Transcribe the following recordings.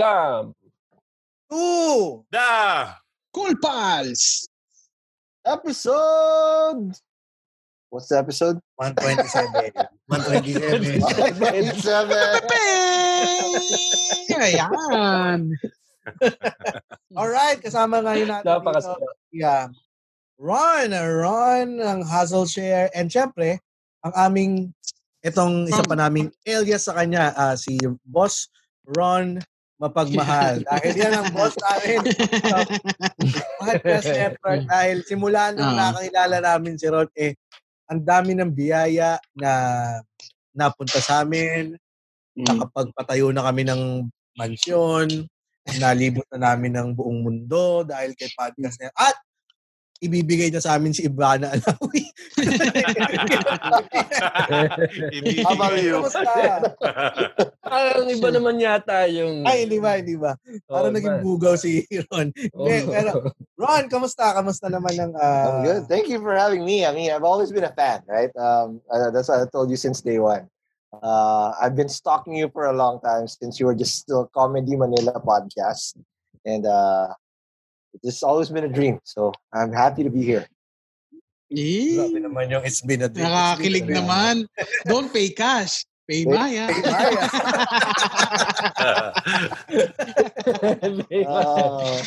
Welcome to the Cool Pals episode. What's the episode? 127. 127. 127. Ayan. Alright, kasama ngayon natin Napakasaya. dito. Yeah. Ron, Ron ng Hustle Share. And syempre, ang aming, itong isa pa naming alias sa kanya, ah, si Boss Ron Mapagmahal. Dahil yan ang boss namin sa podcast network. Dahil simula nung Ah. nakakilala namin si Ron, eh, ang dami ng biyaya na napunta sa amin. Mm. Nakapagpatayo na kami ng mansyon. Nalibot na namin ng buong mundo dahil kay podcast na At ibibigay na sa amin si Ivana Alawi. How about you? Parang iba naman yata yung... Ay, hindi ba, hindi ba? Parang Oo, naging bugaw si Ron. Hindi, pero, Ron, kamusta? Kamusta naman ng... ah, I'm good. Thank you for having me. I mean, I've always been a fan, right? Um, uh, that's what I told you since day one. Uh, I've been stalking you for a long time since you were just still Comedy Manila podcast, and uh, it's always been a dream. So I'm happy to be here. Eh, Grabe naman yung it's been a dream. Nakakilig naman. Don't pay cash. Pay Maya. Maya. Ah,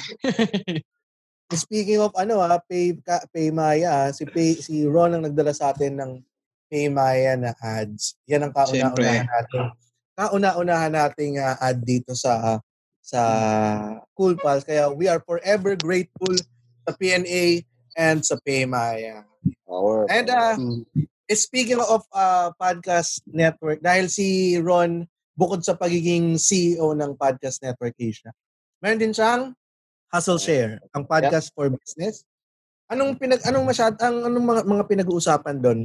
speaking of ano ah, pay, ka, pay Maya, ah, si, pay, si Ron ang nagdala sa atin ng Pay Maya na ads. Yan ang kauna-unahan natin. Kauna-unahan nating ah, ad dito sa sa Cool Pals. Kaya we are forever grateful sa PNA and sa Maya. Power. And uh, speaking of uh, podcast network, dahil si Ron, bukod sa pagiging CEO ng Podcast Network Asia, meron din siyang Hustle Share, ang podcast for business. Anong pinag anong masyad ang anong mga, mga pinag-uusapan doon?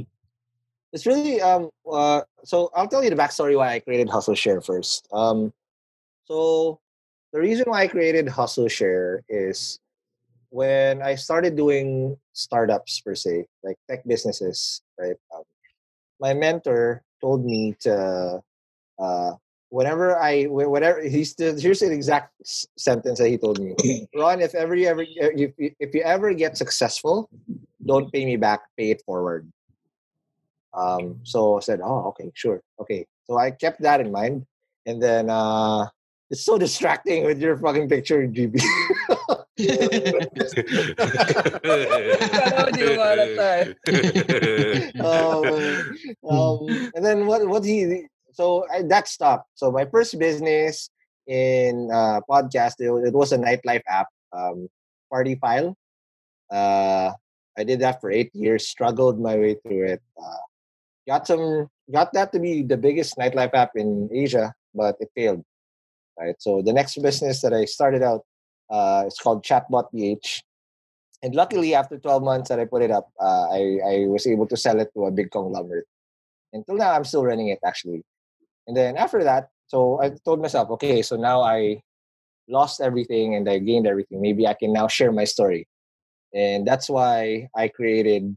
It's really um uh so I'll tell you the backstory why I created Hustle Share first. Um so the reason why I created Hustle Share is when I started doing startups per se, like tech businesses, right? Um, my mentor told me to uh whenever I wh- whatever he's the, here's an exact sentence that he told me. Ron, if ever you ever if you, if you ever get successful, don't pay me back, pay it forward. Um, so I said, oh, okay, sure. Okay. So I kept that in mind. And then uh, it's so distracting with your fucking picture, GB. Kala ko di mo malata eh. um, um, and then what, what he, so I, that stopped. So my first business in uh, podcast, it, it was a nightlife app, um, Party File. Uh, I did that for eight years, struggled my way through it. Uh, got some, got that to be the biggest nightlife app in Asia, but it failed. Right. So the next business that I started out, uh, it's called Chatbot BH. And luckily, after 12 months that I put it up, uh, I, I was able to sell it to a big conglomerate. Until now, I'm still running it actually. And then after that, so I told myself, okay, so now I lost everything and I gained everything. Maybe I can now share my story. And that's why I created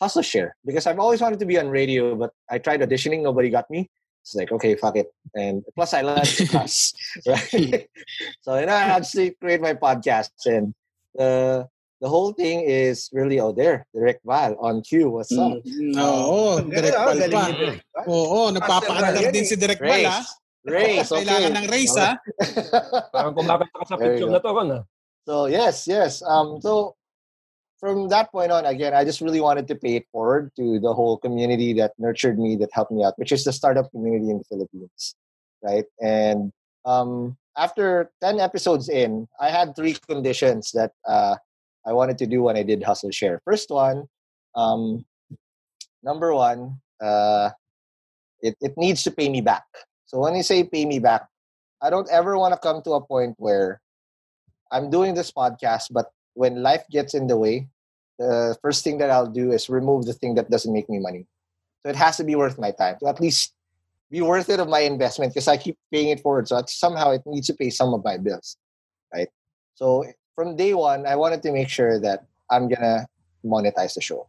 Hustle Share because I've always wanted to be on radio, but I tried auditioning, nobody got me. It's like, okay, fuck it. And plus, I learned to cuss, right? so, you know, I had to create my podcast. And the, the whole thing is really, oh, there, Direct Val on cue. What's up? Mm, Oo, direct Ah, ball galing pa. ni Direk Val. Nagpapaandar din si Direct Bal, ha? Race, Kailangan okay. ng race, ha? Parang kumakanta ka sa picture na to, Ron. ah. So yes, yes. Um, so from that point on, again, I just really wanted to pay it forward to the whole community that nurtured me, that helped me out, which is the startup community in the Philippines, right? And um, after ten episodes in, I had three conditions that uh, I wanted to do when I did Hustle Share. First one, um, number one, uh, it it needs to pay me back. So when you say pay me back, I don't ever want to come to a point where I'm doing this podcast, but when life gets in the way, the first thing that I'll do is remove the thing that doesn't make me money. So it has to be worth my time to at least be worth it of my investment because I keep paying it forward. So it's- somehow it needs to pay some of my bills, right? So from day one, I wanted to make sure that I'm gonna monetize the show,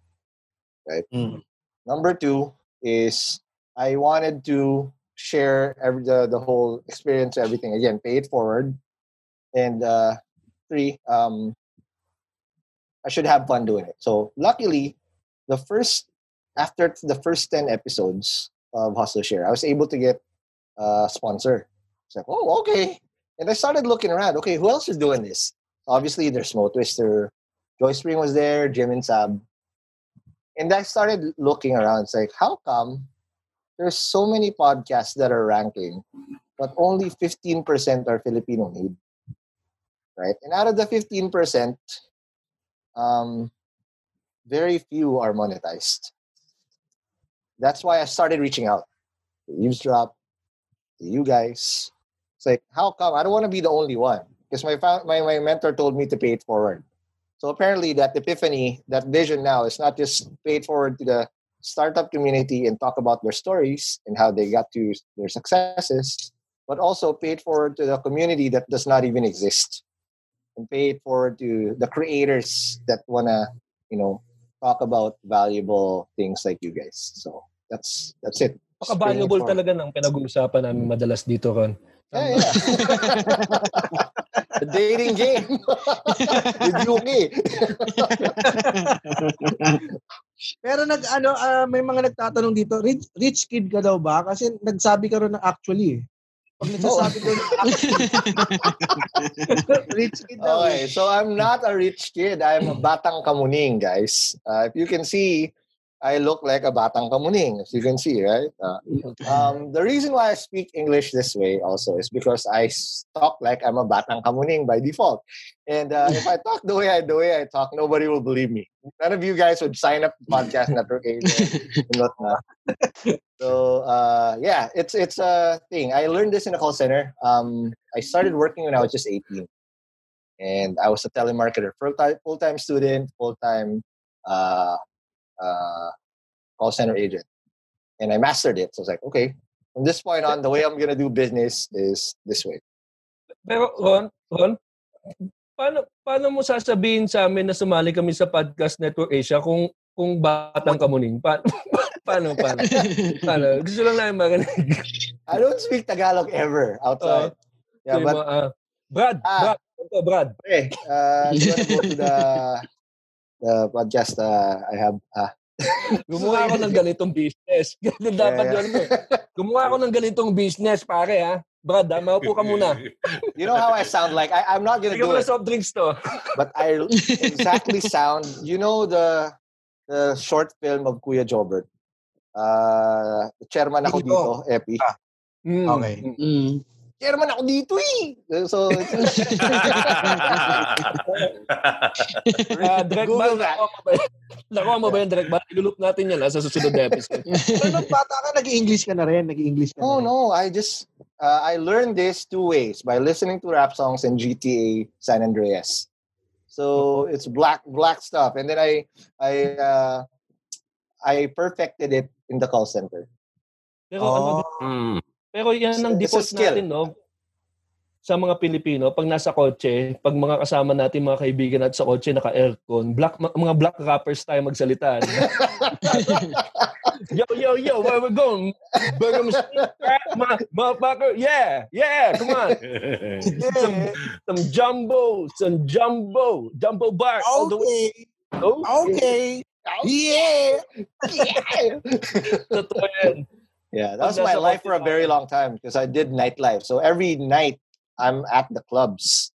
right? Mm. Number two is I wanted to share every the, the whole experience, everything. Again, pay it forward. And uh, three, um, I should have fun doing it. So luckily, the first after the first ten episodes of Hustle Share, I was able to get a sponsor. It's like, oh, okay. And I started looking around. Okay, who else is doing this? Obviously, there's Mo Twister, Joy Spring was there, Jim and Sab. And I started looking around. It's like, how come there's so many podcasts that are ranking, but only 15% are Filipino made? Right? And out of the 15%, um, very few are monetized. That's why I started reaching out Eavesdrop, to you guys. It's like, how come? I don't want to be the only one. Because my, my, my mentor told me to pay it forward. So apparently, that epiphany, that vision now is not just paid forward to the startup community and talk about their stories and how they got to their successes, but also paid forward to the community that does not even exist, and pay it forward to the creators that wanna, you know, talk about valuable things like you guys. So that's that's it. Paka-valuable talaga ng pinag-uusapan namin madalas dito, Ron. Yeah, yeah. the dating game with Yuki. Pero nag ano ah, may mga nagtatanong dito, rich, rich kid ka daw ba? Kasi nagsabi ka ron ng actually. Pag nagsasabi ko rich kid daw. Okay, eh. so I'm not a rich kid. I'm a batang kamuning, guys. Uh, if you can see, I look like a batang kamuning, as you can see, right? Uh, um, the reason why I speak English this way also is because I talk like I'm a batang kamuning by default. And uh, if I talk the way I the way I talk, nobody will believe me. None of you guys would sign up to podcast network agent. So uh, yeah, it's it's a thing. I learned this in a call center. Um, I started working when I was just 18, and I was a telemarketer, full time full time student, full time uh, uh, call center agent, and I mastered it. So I was like, okay, from this point on, the way I'm gonna do business is this way. Pero Ron, Ron, paano paano mo sasabihin sa amin na sumali kami sa Podcast Network Asia kung kung batang kamuning? Pa, paano, paano? paano? Gusto lang namin marinig. I don't speak Tagalog ever outside. yeah, Sabi but mo, ah, Brad, Ah. Brad, ito, Brad. okay, uh, you go to the the podcast uh, I have. Uh, Gumawa ako ng ganitong business. Ganun dapat Yeah, yun. eh. Gumawa ako ng ganitong business, pare, ha? Brad, ha? Maupo ka muna. you know how I sound like? I, I'm not gonna Bigyan do it. soft drinks to. but I exactly sound. You know the the short film of Kuya Jobert. Uh, chairman ako Dito. dito, Epi. Mm. Okay. Mm. Chairman ako dito eh. So, Ah, direct Google ba? Nakuha mo ba, nakuha mo ba yung direct ba? Iluloop natin yan ha, sa susunod na episode. Pero nung bata ka, nag-English ka na rin. Nag-English ka na oh rin. no, I just uh, I learned this two ways by listening to rap songs in GTA San Andreas. So it's black black stuff, and then I I uh, I perfected it in the call center. Pero ano, Oh. Mm. Pero yan ang default natin, no? Sa mga Pilipino, pag nasa kotse, pag mga kasama natin, mga kaibigan natin sa kotse, naka-aircon, black, mga black rappers tayo magsalita. yo, yo, yo, where we going? Burger machine, ma- motherfucker, yeah, yeah, come on. Some, some jumbo, some jumbo, jumbo bar. all the way. Okay. Okay. Yeah. Totoo yan. Yeah, that was my life for a very long time because I did nightlife. So every night I'm at the clubs.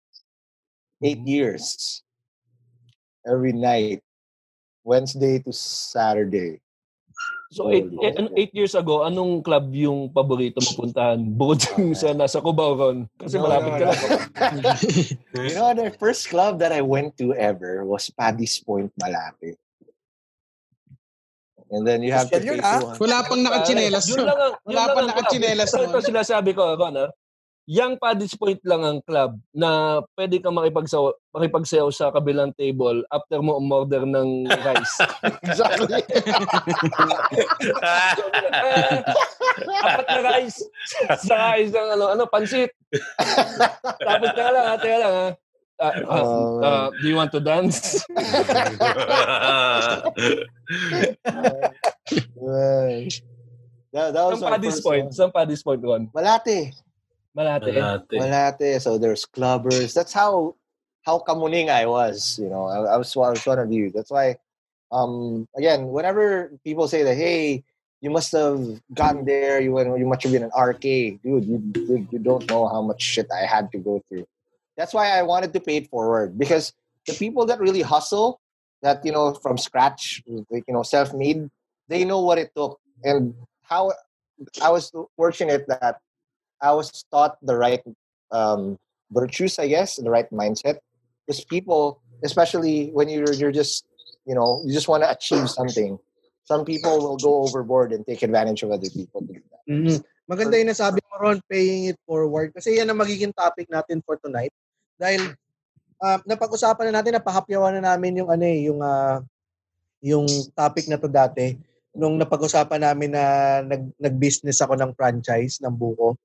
Eight years. Every night. Wednesday to Saturday. So, eight, eh, eight years ago, anong club yung paborito mo puntahan? Bukod yung sa nasa Cubao, Ron. Kasi No, malapit no, ka no. you know, the first club that I went to ever was Paddy's Point Malate. And then you have to Yun pay ah. 200. Wala pang nakachinelas Yun lang ang, yun Wala lang pa ang nakachinelas. Ito, ito sinasabi ko, ha? Yang Paddy's Point lang ang club na pwede kang makipagsaw, makipagsayaw sa kabilang table after mo umorder ng rice. Exactly. Apat na rice. sa isang ano, ano, pansit. Tapos teka lang, ha, teka lang, ha. Ah, Oh, ah, do you want to dance? Right. That, that was Saan our Paddy's first Point? one. Saan Paddy's Point, Malate. Malate. Malate. Malate. So there's clubbers. That's how how kamuning I was. You know, I, I was I was one of you. That's why. Um, again, whenever people say that, hey, you must have gotten there. You went. You must have been an RK, dude. You, you you don't know how much shit I had to go through. That's why I wanted to pay it forward because the people that really hustle, that you know from scratch, like you know self-made, they know what it took and how. I was fortunate that I was taught the right um, virtues, I guess, the right mindset. Because people, especially when you're you're just you know you just want to achieve something, some people will go overboard and take advantage of other people. to do that. Mhm. Maganda yung nasabi mo, Ron, paying it forward. Kasi yan ang magiging topic natin for tonight. Dahil uh, napag-usapan na natin, napahapyawan na namin yung ano eh, yung, ah, yung topic na to dati. Nung napag-usapan namin na nag, nag-business ako ng franchise ng buko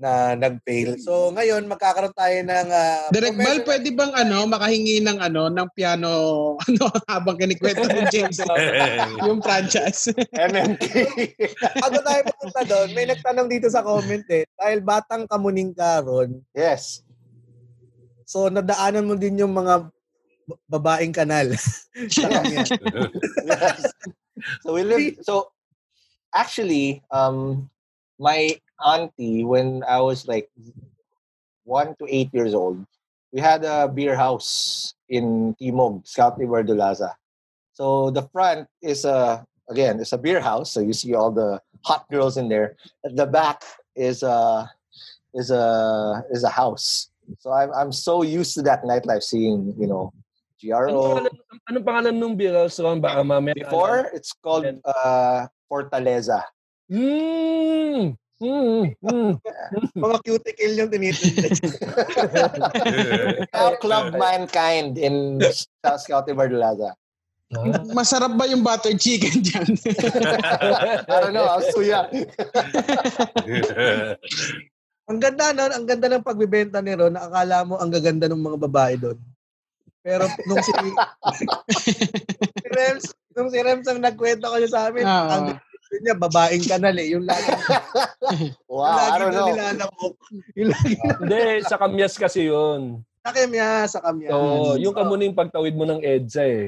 na nag-fail. So ngayon, magkakaroon tayo ng... ah, Direct Bal, pwede bang ano, makahingi ng ano, ng piano, ano, habang kinikwento mo, James, yung franchise. MMK. Bago tayo pupunta doon, may nagtanong dito sa comment eh. Dahil batang kamuning ka, Ron, yes. So, nadaanan mo din yung mga babaeng kanal. Yes. So we live. So actually, um, my auntie, when I was like one to eight years old, we had a beer house in Timog, Scout de Verdolaza. So the front is a again, it's a beer house. So you see all the hot girls in there. At the back is a is a is a house. So I'm I'm so used to that nightlife, seeing you know Anong GRO. pangalan, anong pangalan nung beer house, Ron? Baka mamaya. Before, it's called uh, Fortaleza. Mm, mm, mm. mga cuticle yung tinitindig. Now, Club Mankind in South Scout de Verdolaza. Ah. Masarap ba yung butter chicken dyan? I don't know, I was too young. ang ganda no, ang ganda ng pagbebenta ni Ron, akala mo ang gaganda ng mga babae doon. Pero nung si, si Rems, nung si Rems ang nagkwento ko sa amin, Oo. ang gusto niya, babaeng kanal eh. Yung lagi, yung Wow, I lagi don't na know. nilalamok. Yung lagi na Hindi, sa kamyas kasi yun. sa kamya, sa kamya. So, yung kamuning pagtawid mo ng EDSA eh.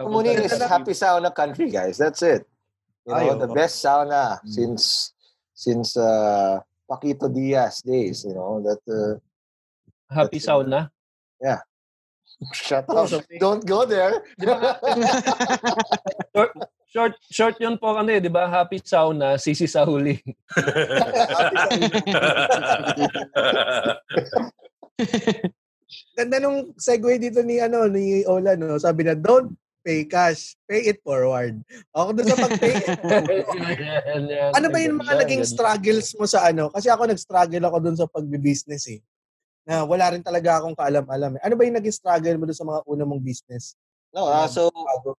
Kumuning is happy sauna country, guys. That's it. You know, Ay, the oo. best sauna since since uh, Paquito Diaz days. You know that. Uh, Happy sauna. shut Oh, up! so- Don't go there. Short short yun po ano eh, 'di ba? Happy sauna, sisi sa huli. Ganda nung segue dito ni ano ni Ola no. Sabi na don't pay cash, pay it forward. Ako doon sa pag-pay. ano ba yung mga naging struggles mo sa ano? Kasi ako nag-struggle ako doon sa pagbi-business eh. Na wala rin talaga akong kaalam-alam. Eh. Ano ba yung naging struggle mo doon sa mga una mong business? No, uh, so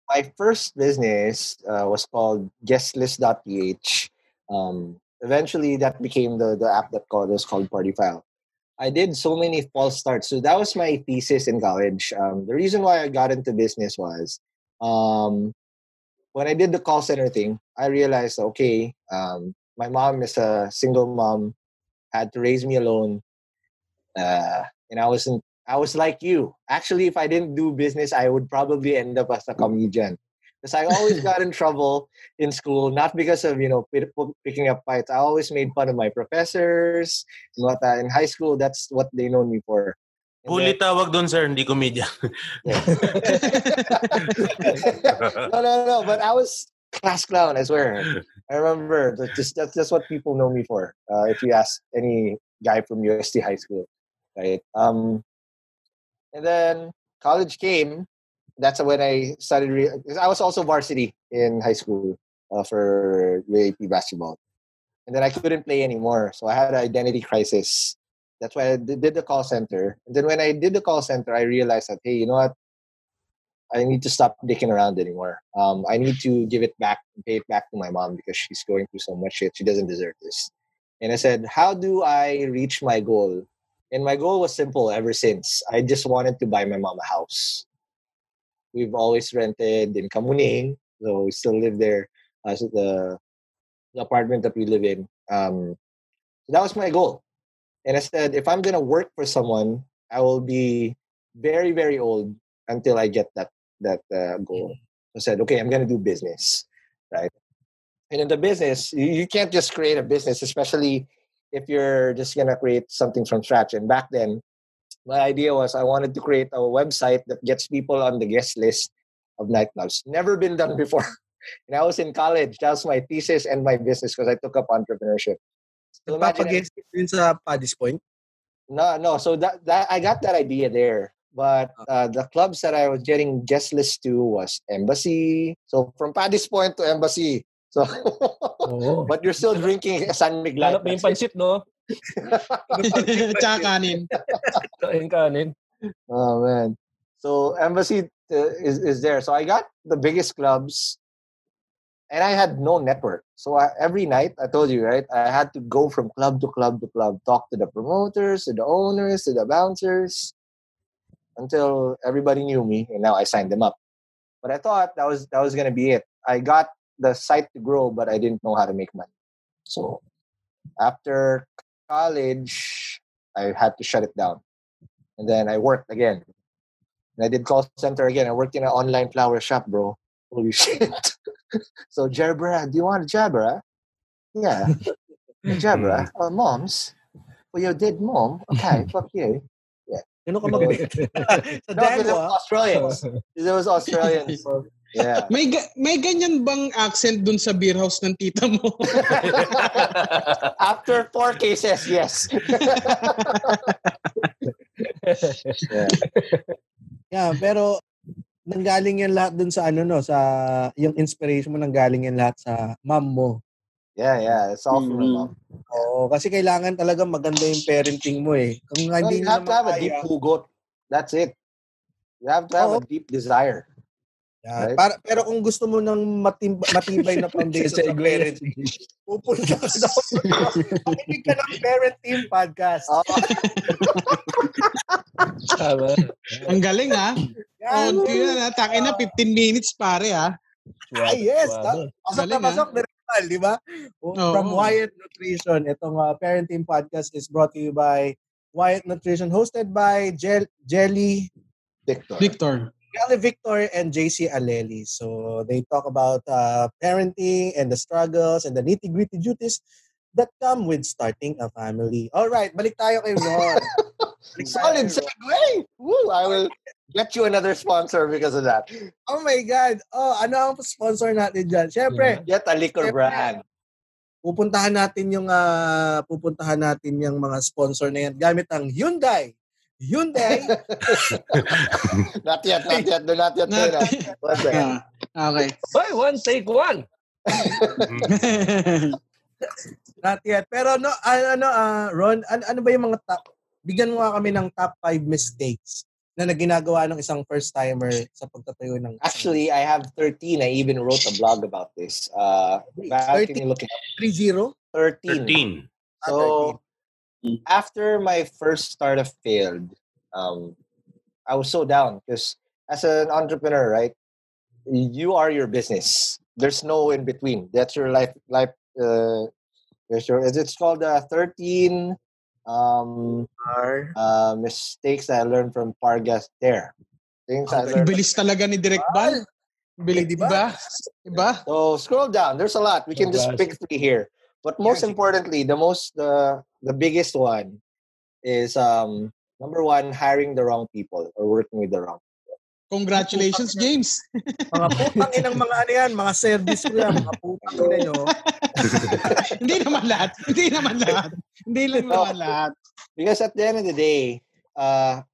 my first business uh, was called guestlist.ph. Um, eventually, that became the, the app that called, was called Partyfile. I did so many false starts. So that was my thesis in college. Um, the reason why I got into business was um, when I did the call center thing, I realized, okay, um, my mom is a single mom, had to raise me alone. Uh, and I wasn't I was like you. Actually, if I didn't do business, I would probably end up as a comedian. Because I always got in trouble in school, not because of you know pi- pi- picking up fights. I always made fun of my professors. And what uh, in high school, that's what they know me for. Huli tawag doon, sir, hindi komedya. no, no, no. But I was class clown. I swear. I remember. That's just that's just what people know me for. Uh, if you ask any guy from UST high school, right? Um, and then college came. That's when I started. Re- I was also varsity in high school uh, for UAP basketball, and then I couldn't play anymore. So I had an identity crisis. That's why I did the call center. And then when I did the call center, I realized that hey, you know what? I need to stop dicking around anymore. Um, I need to give it back, pay it back to my mom because she's going through so much shit. She doesn't deserve this. And I said, how do I reach my goal? And my goal was simple ever since. I just wanted to buy my mom a house. We've always rented in Kamuning, so we still live there. Uh, so the the apartment that we live in. Um, so that was my goal. And I said, if I'm gonna work for someone, I will be very, very old until I get that that uh, goal. I said, okay, I'm gonna do business, right? And in the business, you, you can't just create a business, especially if you're just gonna create something from scratch. And back then, my idea was I wanted to create a website that gets people on the guest list of nightclubs. Never been done before. and I was in college. That was my thesis and my business because I took up entrepreneurship. So Nagpapag-guest yun sa Paddy's Point? No, no. So that, that I got that idea there. But uh, the clubs that I was getting guest list to was Embassy. So from Paddy's Point to Embassy. So, oh. but you're still drinking San Miguel. Hanap mo yung pansit, no? Tsaka kanin. Tsaka kanin. Oh, man. So, Embassy uh, is, is there. So, I got the biggest clubs and I had no network. So, I, every night, I told you, right? I had to go from club to club to club, talk to the promoters, to the owners, to the bouncers until everybody knew me and now I signed them up. But I thought that was that was gonna be it. I got the site to grow, but I didn't know how to make money. So after college, I had to shut it down. And then I worked again. And I did call center again. I worked in an online flower shop, bro. Holy shit. So, Jabra, do you want a Jabra? Yeah. Jabra? Oh, moms? Well, you did mom? Okay, fuck you. Yeah. Ano ka mag-date? Sa no, because it was Australians. It was Australians. Yeah. May may ganyan bang accent dun sa beer house ng tita mo? After four cases, yes. yeah. yeah, pero nanggaling yan lahat dun sa ano no, sa yung inspiration mo nanggaling yan lahat sa mom mo. Yeah, yeah. It's all from mm-hmm. mom. Oo, kasi kailangan talaga maganda yung parenting mo eh. Kung no, hindi you have to have a deep hugot. That's it. You have to have oh. a deep desire. Yeah. Right? Para, pero kung gusto mo ng matim, matibay na foundation sa parenting, pupunta ka sa Makinig ka ng Parent Team Podcast. Oh. Tama. Ang galing ha. Yan. Oh, yun ha. Takin na 15 minutes pare ha. Ay, yes. Wow. Pasok na pasok. Normal, di ba? Oh, From Wyatt Nutrition. Itong uh, Parent Team Podcast is brought to you by Wyatt Nutrition, hosted by Jel- Jelly Victor. Victor. Gally Victor and JC Aleli. So they talk about uh, parenting and the struggles and the nitty-gritty duties that come with starting a family. All right, balik tayo kay Ron. Solid segue. Woo, I will get you another sponsor because of that. Oh my God. Oh, ano ang sponsor natin dyan? Siyempre. Yeah. Get a liquor syempre, brand. Pupuntahan natin yung uh, pupuntahan natin yung mga sponsor na yan gamit ang Hyundai Hyundai. not yet, not yet. Do not yet. Not, What's that? Okay. Buy one, take one. not yet. Pero no, ano, uh, Ron, ano, ano ba yung mga top, bigyan mo nga kami ng top 5 mistakes na naginagawa ng isang first-timer sa pagtatayo ng... Actually, I have 13. I even wrote a blog about this. Uh, 13? Can you look it up? 3-0? 13. 13. So, after my first startup failed, um, I was so down because as an entrepreneur, right, you are your business. There's no in between. That's your life. Life. Uh, your. It's called uh, thirteen um, uh, mistakes that I learned from Pargas there. Things I learned. Bilis talaga ni Direct Bal. Bilis, di ba? Diba? So scroll down. There's a lot. We can just pick three here. But most importantly, the most the the biggest one is um number one, hiring the wrong people or working with the wrong people. Congratulations, James. mga putang inang mga ano yan, mga service ko yan, mga putang ina nyo. Hindi naman lahat. Hindi naman lahat. Hindi lang naman lahat. Because at the end of the day, uh,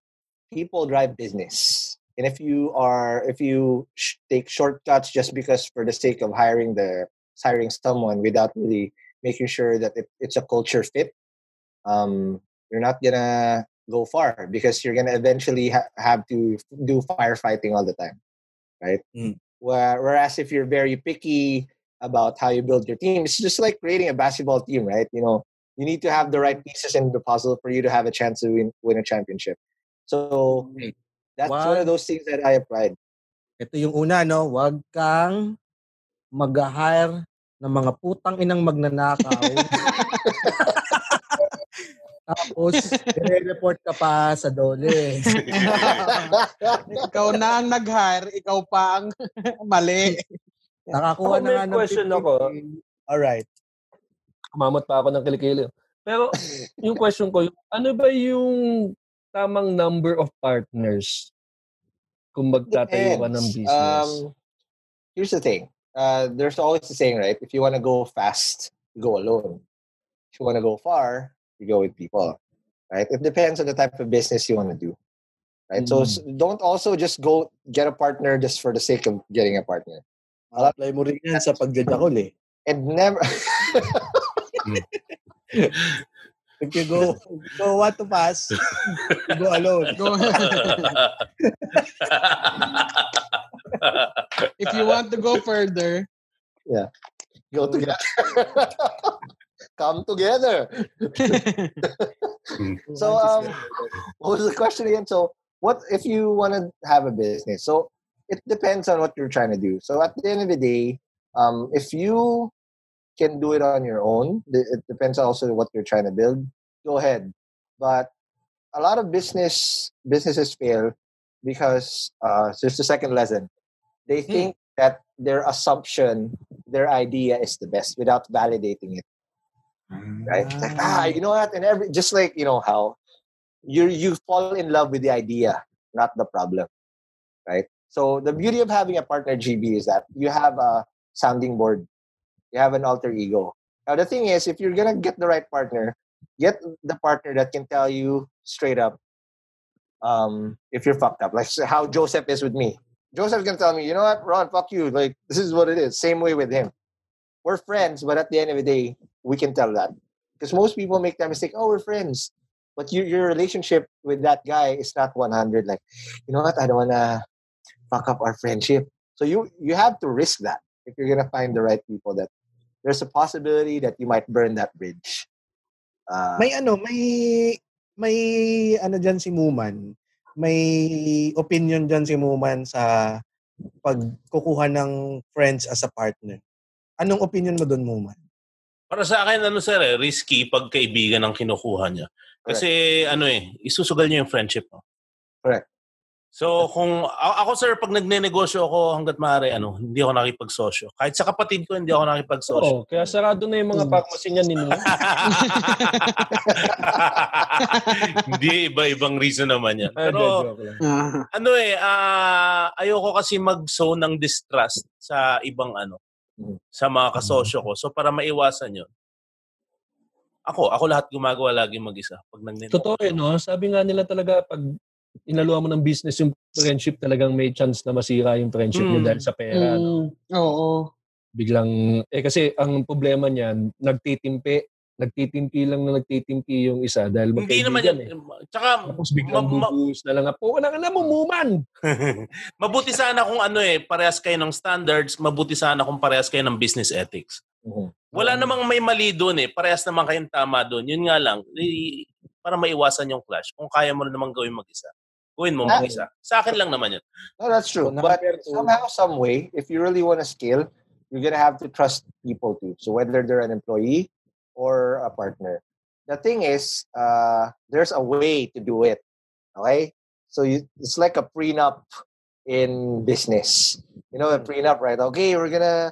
people drive business. And if you are, if you sh- take shortcuts just because for the sake of hiring the hiring someone without really making sure that it, it's a culture fit, um, you're not gonna go far because you're gonna eventually ha- have to do firefighting all the time, right? Mm. Whereas if you're very picky about how you build your team, it's just like creating a basketball team, right? You know, you need to have the right pieces in the puzzle for you to have a chance to win win a championship. So that's wow. one of those things that I applied. Ito yung una, no? Wag kang mag-hire ng mga putang inang magnanakaw. Tapos, i-report ka pa sa dole. ikaw na ang nag-hire, ikaw pa ang mali. Nakakuha Ako, na nga ng question 50K. ako. Alright. Kumamot pa ako ng kilikili. Pero yung question ko, ano ba yung tamang number of partners kung magtatayo ka ng business? Um, here's the thing. Uh, there's always the saying, right? If you want to go fast, you go alone. If you want to go far, you go with people. Right? It depends on the type of business you want to do. Right? So s- don't also just go get a partner just for the sake of getting a partner. Apply mo rin yan sa pagjajakol eh. And never If you go, go want to pass, you go alone. Go- if you want to go further, go together. Come together. So um what was the question again? So what if you want to have a business? So it depends on what you're trying to do. So at the end of the day, um, if you can do it on your own, it depends also what you're trying to build. Go ahead, but a lot of business businesses fail because uh, so it's the second lesson. They think that their assumption, their idea is the best without validating it right? It's like, ah, you know what? And every just like you know how you you fall in love with the idea, not the problem, right? So the beauty of having a partner GB is that you have a sounding board, you have an alter ego. Now the thing is, if you're gonna get the right partner, get the partner that can tell you straight up um, if you're fucked up, like how Joseph is with me. Joseph's gonna tell me, you know what, Ron, fuck you. Like this is what it is. Same way with him. We're friends, but at the end of the day, we can tell that because most people make that mistake. Oh, we're friends, but your your relationship with that guy is not 100. Like, you know what? I don't wanna fuck up our friendship. So you you have to risk that if you're gonna find the right people. That there's a possibility that you might burn that bridge. Uh, May ano, may may ano diyan si Muman. May opinion diyan si Muman sa pagkukuha ng friends as a partner. Anong opinion mo doon, Muman? Para sa akin, ano sir, eh, risky pag kaibigan ang kinukuha niya. Kasi ano eh, isusugal niya yung friendship mo. Correct. So kung a- ako sir, pag nagne-negosyo ako hanggat maaari, ano, hindi ako nakipagsosyo. Kahit sa kapatid ko, hindi ako nakipagsosyo. Oo, kaya sarado na yung mga Mm. pharmacy niya ninyo. hindi, iba-ibang reason naman yan. Ay, Pero ah, ano eh, ah, ayoko kasi mag-sow ng distrust sa ibang ano. Sa mga kasosyo ko. So para maiwasan yun, ako, ako lahat gumagawa lagi mag-isa. Pag nagne Totoo eh, no? Sabi nga nila talaga, pag inaluwa mo ng business yung friendship, talagang may chance na masira yung friendship niyo Mm. dahil sa pera. no? mm, oo. Biglang, eh kasi ang problema niyan, nagtitimpi. Nagtitimpi lang na nagtitimpi yung isa dahil Hindi naman yan. eh. Tsaka, Tapos biglang ma- bubuhos na lang. Po, na na mo, muman! mabuti sana kung ano eh, parehas kayo ng standards, mabuti sana kung parehas kayo ng business ethics. mhm. Wala namang may mali doon eh, parehas naman kayong tama doon. Yun nga lang, eh, para maiwasan yung clash. Kung kaya mo na naman gawin mag-isa, gawin mo mag-isa. Sa akin lang naman yun. No, that's true. So, but two- somehow, some way, if you really want to scale, you're gonna have to trust people too. So whether they're an employee or a partner. The thing is, uh, there's a way to do it. Okay, so you, it's like a prenup in business. You know, a prenup, right? Okay, we're gonna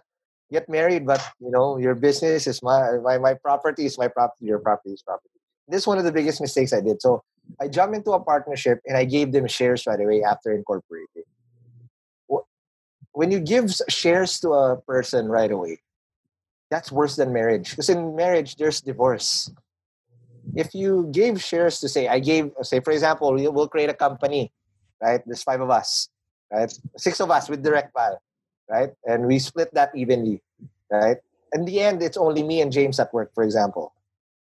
get married, but you know, your business is my my my property is my property. Your property is property. This is one of the biggest mistakes I did. So I jumped into a partnership and I gave them shares right away after incorporating. When you give shares to a person right away, that's worse than marriage. Because in marriage, there's divorce. If you gave shares to say, I gave, say, for example, we- we'll create a company, right? There's five of us, right? Six of us with direct file, right? And we split that evenly, right? In the end, it's only me and James at work, for example.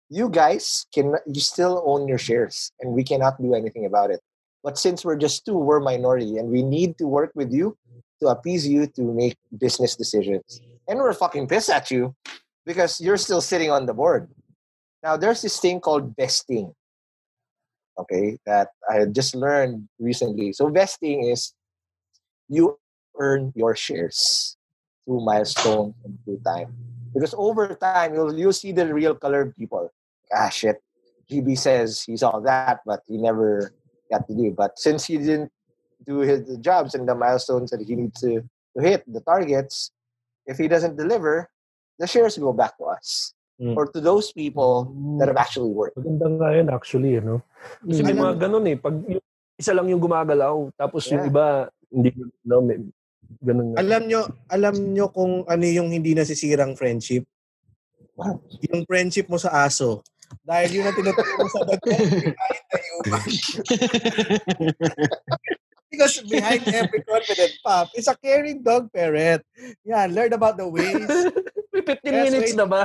You guys can, you still own your shares and we cannot do anything about it. But since we're just two, we're minority and we need to work with you to appease you to make business decisions. And we're fucking pissed at you because you're still sitting on the board. Now, there's this thing called vesting, okay, that I just learned recently. So, vesting is you earn your shares through milestones and through time. Because over time, you'll you'll see the real colored people. Ah, shit. GB says he's all that, but he never got to do. But since he didn't do his jobs and the milestones that he needs to, to hit, the targets, if he doesn't deliver, the shares go back to us. Mm. Or to those people that have actually worked. Maganda nga yun actually, ano? Kasi may mga ganun eh. Pag yung isa lang yung gumagalaw, tapos yung Yeah. iba, hindi, no, may, ganun nga. Alam nyo, alam nyo kung ano yung hindi nasisirang friendship? Wow. Yung friendship mo sa aso. Dahil yun ang tinuturo sa dog behind the human. Because behind every confident pup is a caring dog parent. Yan, learn about the ways. May 15 Best minutes na to ba?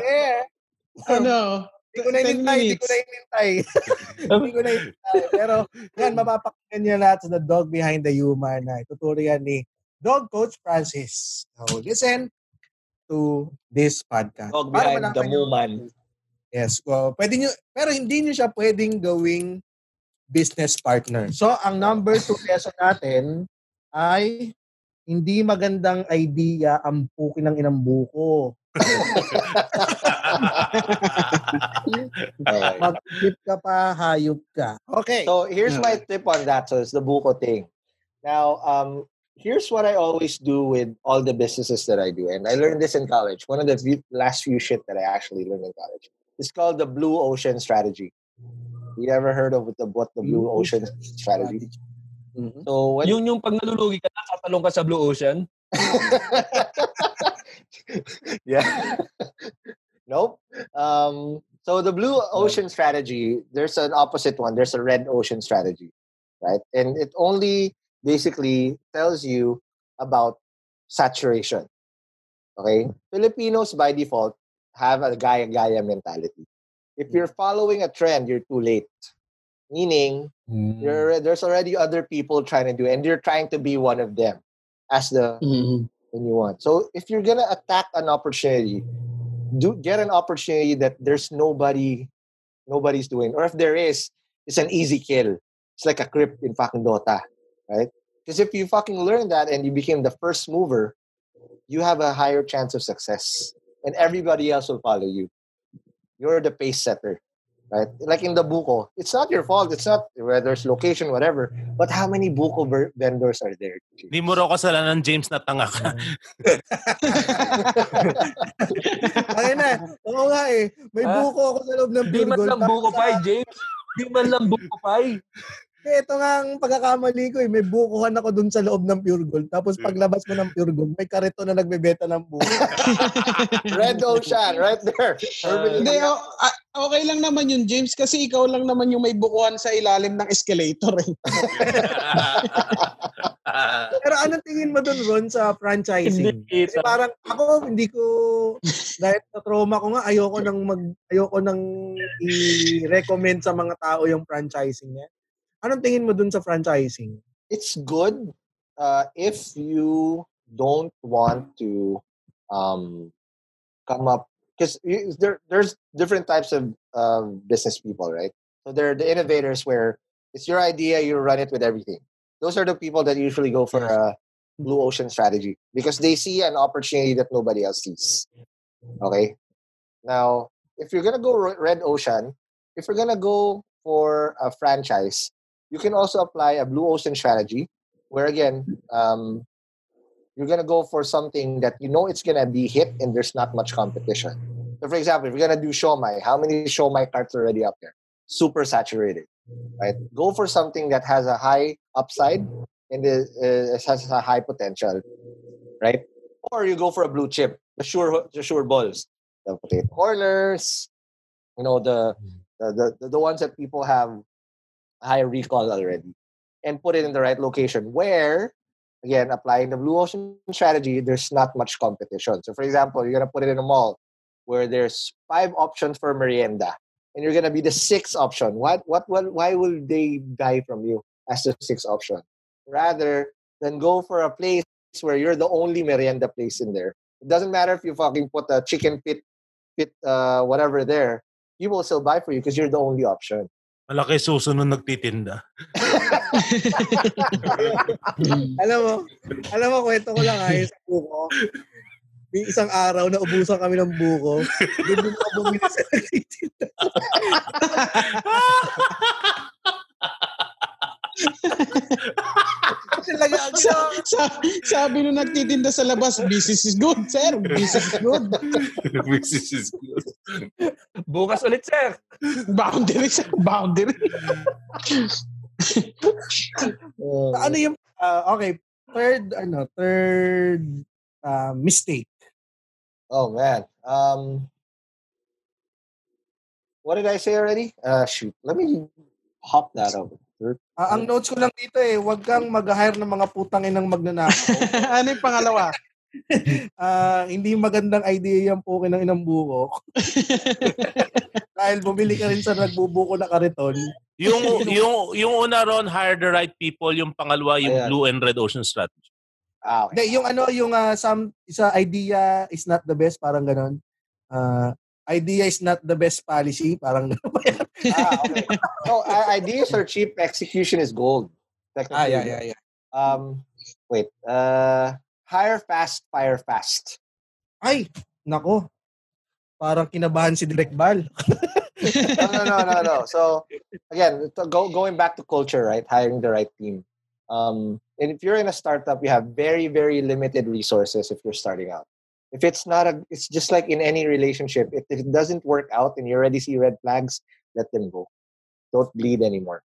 ano? Hindi ko na 10 inintay, hindi ko minutes. na inintay. Hindi ko na inintay. Pero yan, mapapakinggan niyo lahat sa The Dog Behind the Human na ituturo yan ni Dog Coach Francis. So, listen to this podcast. Dog behind the woman. Yes. So, pwede nyo, pero hindi nyo siya pwedeng gawing business partner. So, ang number two lesson natin ay hindi magandang idea ang puki ng inang buko. Okay. Mag-flip ka pa, hayop ka. Okay. So here's my tip on that. So it's the buko thing. Now, um, here's what I always do with all the businesses that I do, and I learned this in college. One of the few, last few shit that I actually learned in college. It's called the blue ocean strategy. You ever heard of the what the blue ocean strategy? Mhm. So when Yung yung pag nalulugi ka na, tatalong ka sa Blue Ocean. yeah. nope. Um, so the blue ocean strategy, there's an opposite one. There's a red ocean strategy, right? And it only basically tells you about saturation. Okay? Filipinos by default have a gaya-gaya mentality. If you're following a trend, you're too late. Meaning, you're, there's already other people trying to do it, and you're trying to be one of them as the Mhm. than you want. So if you're gonna attack an opportunity, do get an opportunity that there's nobody, nobody's doing, or if there is, it's an easy kill. It's like a crypt in fucking Dota, right? Because if you fucking learn that and you became the first mover, you have a higher chance of success, and everybody else will follow you. You're the pace setter, right? Like in the buko, it's not your fault. It's not whether it's location, whatever. But how many buko ver- vendors are there? Hindi mo raw kasalanan, James, na tanga ka. Ayun na. Oo nga eh. May Ah, buko ako sa loob ng Di man lang buko pie, James. Di man lang buko pie. Eh, ito nga ang pagkakamali ko eh. May bukuhan ako dun sa loob ng pure gold. Tapos paglabas mo ng pure gold, may karito na nagbebeta ng buko. Red Ocean, right there. Hindi, ah, okay lang naman yun, James, kasi ikaw lang naman yung may bukuhan sa ilalim ng escalator. Eh. Pero anong tingin mo dun, Ron, sa franchising? Hindi Kasi parang ako, hindi ko, dahil sa trauma ko nga, ayoko nang mag, ayoko nang i-recommend sa mga tao yung franchising niya. Anong tingin mo dun sa franchising? it's good uh, if you don't want to um, come up because there there's different types of uh, business people, right? So they're the innovators where it's your idea, you run it with everything. Those are the people that usually go for a blue ocean strategy because they see an opportunity that nobody else sees. Okay. Now, if you're gonna go red ocean, if you're gonna go for a franchise, you can also apply a blue ocean strategy where again um, you're going to go for something that you know it's going to be hit and there's not much competition. So for example if you're going to do shomai how many shomai carts are already up there? Super saturated right? Go for something that has a high upside and is, uh, has a high potential right? Or you go for a blue chip the sure the sure balls the potato corners you know the the, the, the ones that people have high recall already and put it in the right location where again applying the blue ocean strategy there's not much competition. So for example you're going to put it in a mall where there's five options for merienda and you're going to be the sixth option. What what what why will they buy from you as the sixth option? Rather than go for a place where you're the only merienda place in there. It doesn't matter if you fucking put a chicken pit pit uh, whatever there people will still buy for you because you're the only option Malaki susunod nagtitinda. alam mo, alam mo, kwento ko lang ha, yung sa buko. may isang araw na ubusan kami ng buko. Doon ako bumili sa nagtitinda. Talaga, ang sa, sa, sabi nung nagtitinda sa labas, business is good, sir. Business is good. Business is good. Bukas ulit, sir. Boundary, sir. Boundary. Uh, ano yung, ah, okay, third, ano, third ah, mistake. oh man. Um, what did I say already? Uh, shoot. Let me hop that over. Ah, ang notes ko lang dito eh, wag kang mag-hire ng mga putang inang magnanakaw. ano yung pangalawa? Ah, hindi magandang idea yung pukin ng inang buko. Dahil bumili ka rin sa nagbubuko na kariton. Yung, yung, yung una ron, hire the right people. Yung pangalawa, yung Ayan. Blue and Red Ocean Strategy. Ah, okay. Hindi, yung ano, yung ah, some, isa idea is not the best, parang ganon. Ah, idea is not the best policy, parang ah, okay. So, uh, ideas are cheap. Execution is gold. Ah, yeah, yeah, yeah. Um, wait. Uh, hire fast, fire fast. Ay, nako. Parang kinabahan si Direk Bal. no, no, no, no, no. So again, go, going back to culture, right? Hiring the right team. Um, and if you're in a startup, you have very, very limited resources if you're starting out. If it's not a, it's just like in any relationship. If it doesn't work out and you already see red flags, let them go. Don't bleed anymore.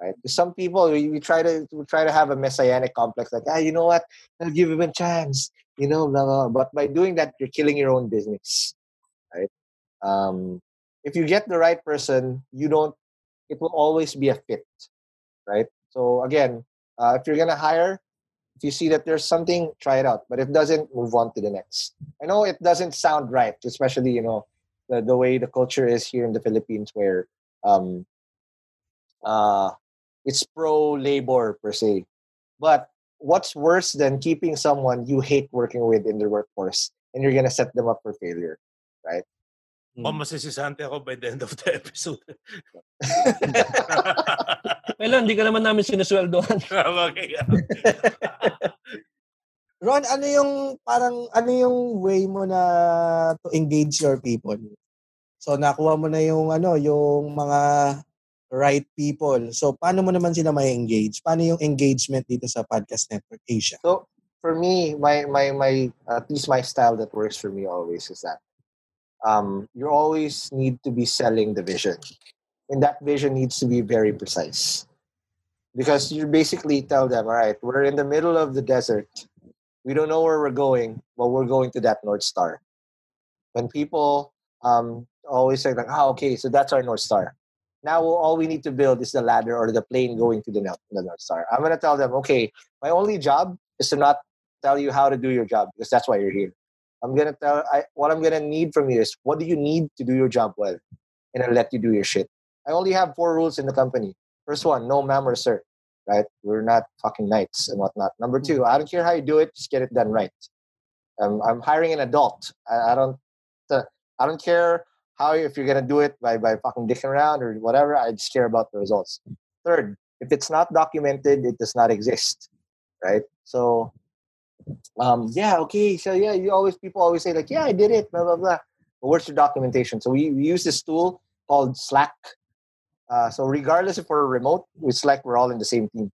Right? Some people we, we try to we try to have a messianic complex, like ah, you know what? I'll give him a chance. You know, blah, blah, blah. but by doing that, you're killing your own business. Right? Um, if you get the right person, you don't. It will always be a fit, right? So again, uh, if you're gonna hire, if you see that there's something, try it out. But if doesn't, move on to the next. I know it doesn't sound right, especially you know the the way the culture is here in the Philippines, where um, uh, it's pro labor per se. But what's worse than keeping someone you hate working with in the workforce and you're gonna set them up for failure, right? Oh, masisisante ako by the end of the episode. Kailan, hindi ka naman namin sinusweldohan. okay. Ron, ano yung parang ano yung way mo na to engage your people? So nakuha mo na yung ano, yung mga right people. So paano mo naman sila may engage? Paano yung engagement dito sa Podcast Network Asia? So for me, my my my at least my style that works for me always is that um, you always need to be selling the vision, and that vision needs to be very precise, because you basically tell them, all right, we're in the middle of the desert, we don't know where we're going, but we're going to that north star. When people um, always say like, oh, okay, so that's our north star. Now all we need to build is the ladder or the plane going to the north, star. I'm gonna tell them, okay, my only job is to not tell you how to do your job because that's why you're here. I'm gonna tell I what I'm gonna need from you is what do you need to do your job well, and I'll let you do your shit. I only have four rules in the company. First one, no ma'am or sir, right? We're not fucking knights and whatnot. Number two, I don't care how you do it, just get it done right. Um, I'm hiring an adult. I, I don't, uh, I don't care how if you're gonna do it by by fucking dicking around or whatever. I just care about the results. Third, if it's not documented, it does not exist, right? So um, yeah, okay. So yeah, you always people always say like, yeah, I did it, blah blah blah. But where's your documentation? So we, we use this tool called Slack. Uh, so regardless if we're remote, with Slack we're all in the same team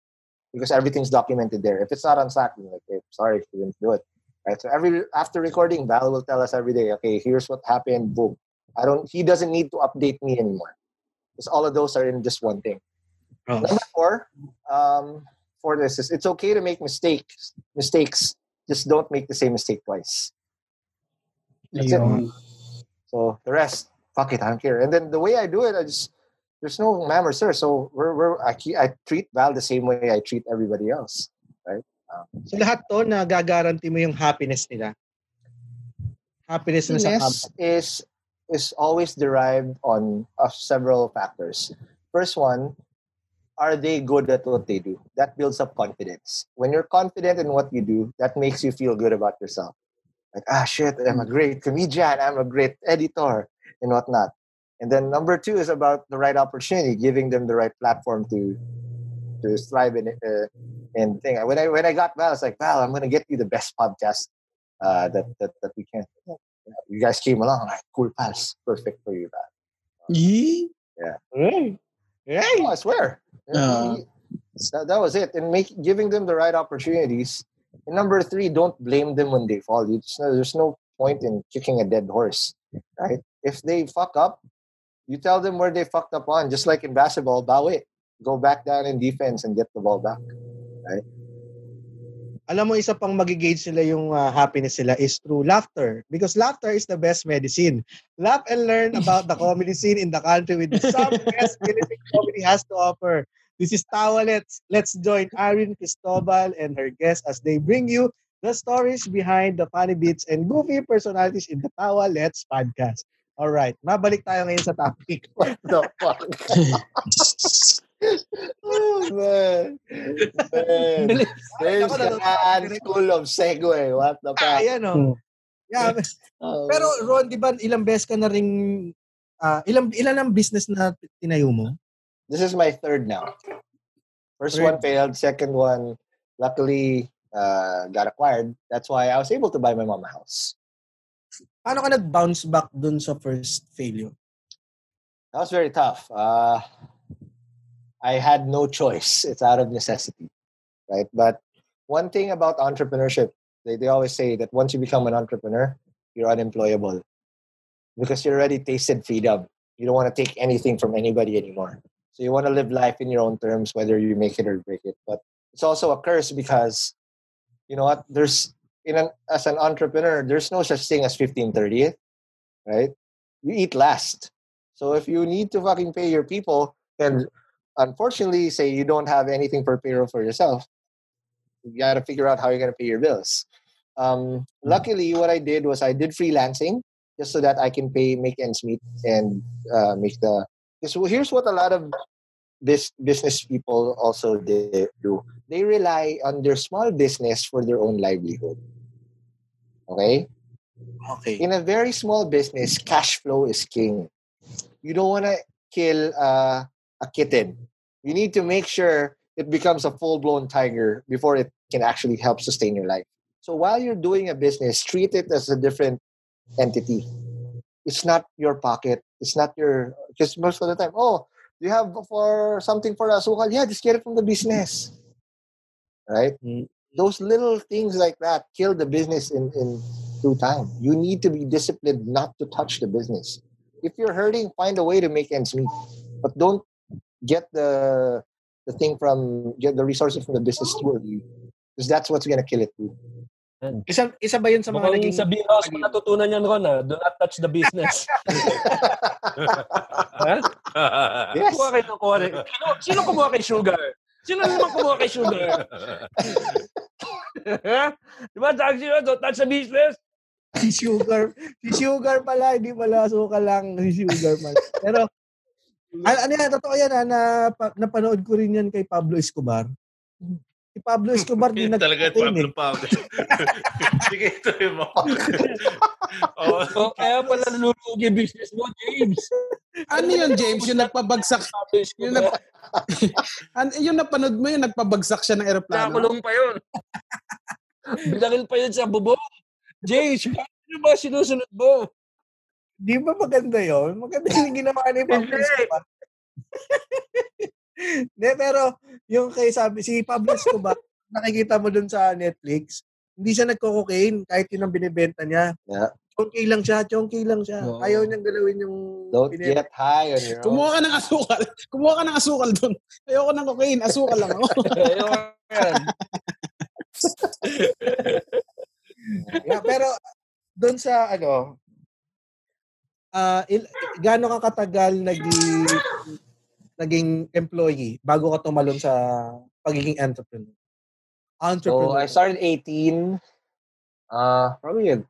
because everything's documented there. If it's not on Slack, we're like, hey, sorry, we didn't do it. Right. So every after recording, Val will tell us every day, okay, here's what happened. Boom. I don't. He doesn't need to update me anymore because all of those are in just one thing. Oh. Number four, um, for this is it's okay to make mistakes. Mistakes, just don't make the same mistake twice. That's it. So the rest, fuck it, I don't care. And then the way I do it, I just there's no ma'am or sir. So we're, we're I, I treat Val the same way I treat everybody else. Um, so lahat to na gagaranti mo yung happiness nila. Happiness Happiness is is always derived on of several factors. First one, are they good at what they do? That builds up confidence. When you're confident in what you do, that makes you feel good about yourself. Like, ah, shit, I'm a great comedian, I'm a great editor, and whatnot. And then number two is about the right opportunity, giving them the right platform to to thrive in uh, in thing. When I when I got Val, I was like, Val, I'm gonna get you the best podcast uh, that, that that we can. You guys came along, like, cool pals, perfect for you. Yee? Yeah. Hey. Hey. Oh, I swear. Uh. that, that was it. And make giving them the right opportunities. And number three, don't blame them when they fall. You just, there's no point in kicking a dead horse, right? If they fuck up, you tell them where they fucked up on. Just like in basketball, bawi. Go back down in defense and get the ball back. Right? Alam mo, isa pang magigage nila yung uh, happiness nila is through laughter. Because laughter is the best medicine. Laugh and learn about the comedy scene in the country with some best comedy has to offer. This is Tawa Let's. Let's join Irene Cristobal and her guests as they bring you the stories behind the funny bits and goofy personalities in the Tawa Let's podcast. All right, mabalik tayo ngayon sa topic. What the fuck? oh, man. man. There's Ako, the man school of segue. What the Ah, fuck? Ayan, oh. Yeah, Oh. pero Ron, di ba ilang beses ka na ring ah, ilang ilan ang business na tinayo mo? this is my third now. First Third. one failed. Second one, luckily, uh, got acquired. That's why I was able to buy my mom a house. Paano ka nag-bounce back dun sa first failure? That was very tough. Uh, I had no choice. It's out of necessity, right? But one thing about entrepreneurship, they, they always say that once you become an entrepreneur, you're unemployable because you already tasted freedom. You don't want to take anything from anybody anymore. So you want to live life in your own terms, whether you make it or break it. But it's also a curse because, you know what? There's in an as an entrepreneur, there's no such thing as 1530th, right? You eat last. So if you need to fucking pay your people, and unfortunately, say you don't have anything for payroll for yourself, you got to figure out how you're going to pay your bills. Um, luckily, what I did was I did freelancing just so that I can pay, make ends meet, and uh, make the. So here's what a lot of this business people also they do. They rely on their small business for their own livelihood. Okay Okay. in a very small business, cash flow is king. You don't want to kill uh, a kitten. You need to make sure it becomes a full blown tiger before it can actually help sustain your life. So while you're doing a business, treat it as a different entity. It's not your pocket. It's not your because most of the time, oh, you have for something for us. asukal? Yeah, just get it from the business. Right? Mm. Those little things like that kill the business in, in through time. You need to be disciplined not to touch the business. If you're hurting, find a way to make ends meet. But don't get the the thing from get the resources from the business you. Because that's what's gonna kill it too. Isa, isa ba yun sa mga Mukhang naging... sa beer house mo natutunan yan, Ron, ha? Do not touch the business. ha? Yes. Kumuha kayo ng kuha rin. Sino, sino kumuha kay Sugar? Sino naman kumuha kay Sugar? Ha? Di ba, sabi sila, don't touch the business? Si Sugar. Si Sugar pala, hindi pala suka lang. Si Sugar pala. Pero, ano, ano yan, totoo yan, ha, na, pa, napanood ko rin yan kay Pablo Escobar. Si Pablo Escobar, di Yun talaga Pablo eh. Pablo. Sige, ituloy mo. oh, So, kaya pala nalulugi yung business mo, James. Ano yun, James? Yung nagpabagsak. Yung, Escobar. nap- An, yung napanood mo yun, nagpabagsak siya ng eroplano. Nakakulong pa yun. Binaril pa yun sa bubong. James, ano ba sinusunod mo? Di ba maganda yun? Maganda yung ginawa ni Pablo. Escobar. Hindi, pero yung kay sabi, si Pablo Escobar, nakikita mo dun sa Netflix, hindi siya nagko-cocaine kahit yun ang binibenta niya. Yeah. Chonky lang siya, chonky lang siya. Oo. Ayaw niyang galawin yung Don't binibenta. get high on your own. Kumuha ka ng asukal. Kumuha ka ng asukal doon. Ayoko ng cocaine. Asukal lang ako. Yan. Yeah, pero doon sa ano, ah il- gaano ka katagal naging naging employee bago ka tumalon sa pagiging entrepreneur? So Entrepreneur. I started 18, uh, probably a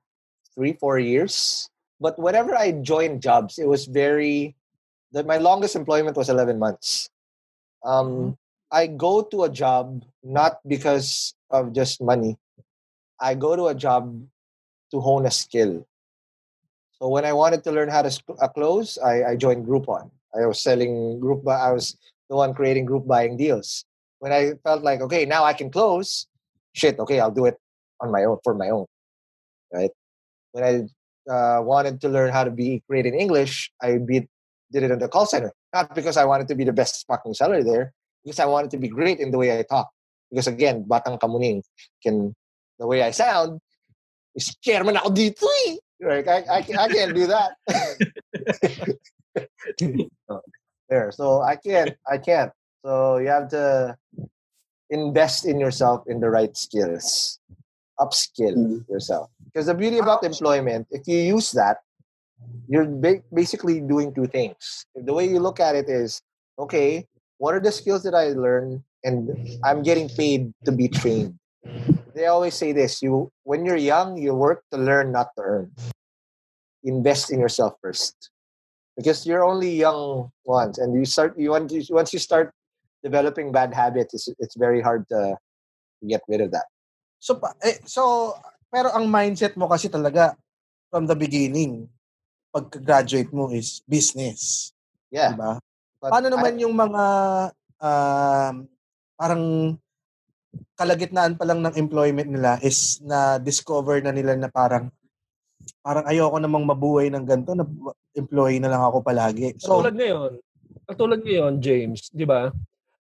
three, four years. But whenever I joined jobs, it was very, that my longest employment was 11 months. Um, I go to a job not because of just money. I go to a job to hone a skill. So when I wanted to learn how to uh, close, I, I joined Groupon. I was selling group. I was the one creating group buying deals. When I felt like, okay, now I can close, shit, okay, I'll do it on my own for my own. right? When I uh, wanted to learn how to be great in English, I be, did it in the call center. Not because I wanted to be the best fucking seller there, because I wanted to be great in the way I talk. Because again, batang kamuning can the way I sound is chairman ako dito eh. Right? I, I, I can't do that. there. So I can't. I can't. So you have to invest in yourself in the right skills. Upskill mm-hmm. yourself. Because the beauty about employment, if you use that, you're ba- basically doing two things. The way you look at it is, okay, what are the skills that I learn and I'm getting paid to be trained. They always say this, you when you're young, you work to learn, not to earn. Invest in yourself first. Because you're only young ones and you start you want once you start developing bad habits, it's, it's very hard to get rid of that. So eh, so pero ang mindset mo kasi talaga from the beginning pagka-graduate mo is business. Yeah. Diba? Paano naman I, yung mga uh, parang kalagitnaan pa lang ng employment nila is na discover na nila na parang parang ayoko namang mabuhay ng ganito na employee na lang ako palagi. So, katulad ngayon, katulad ngayon, James, di ba?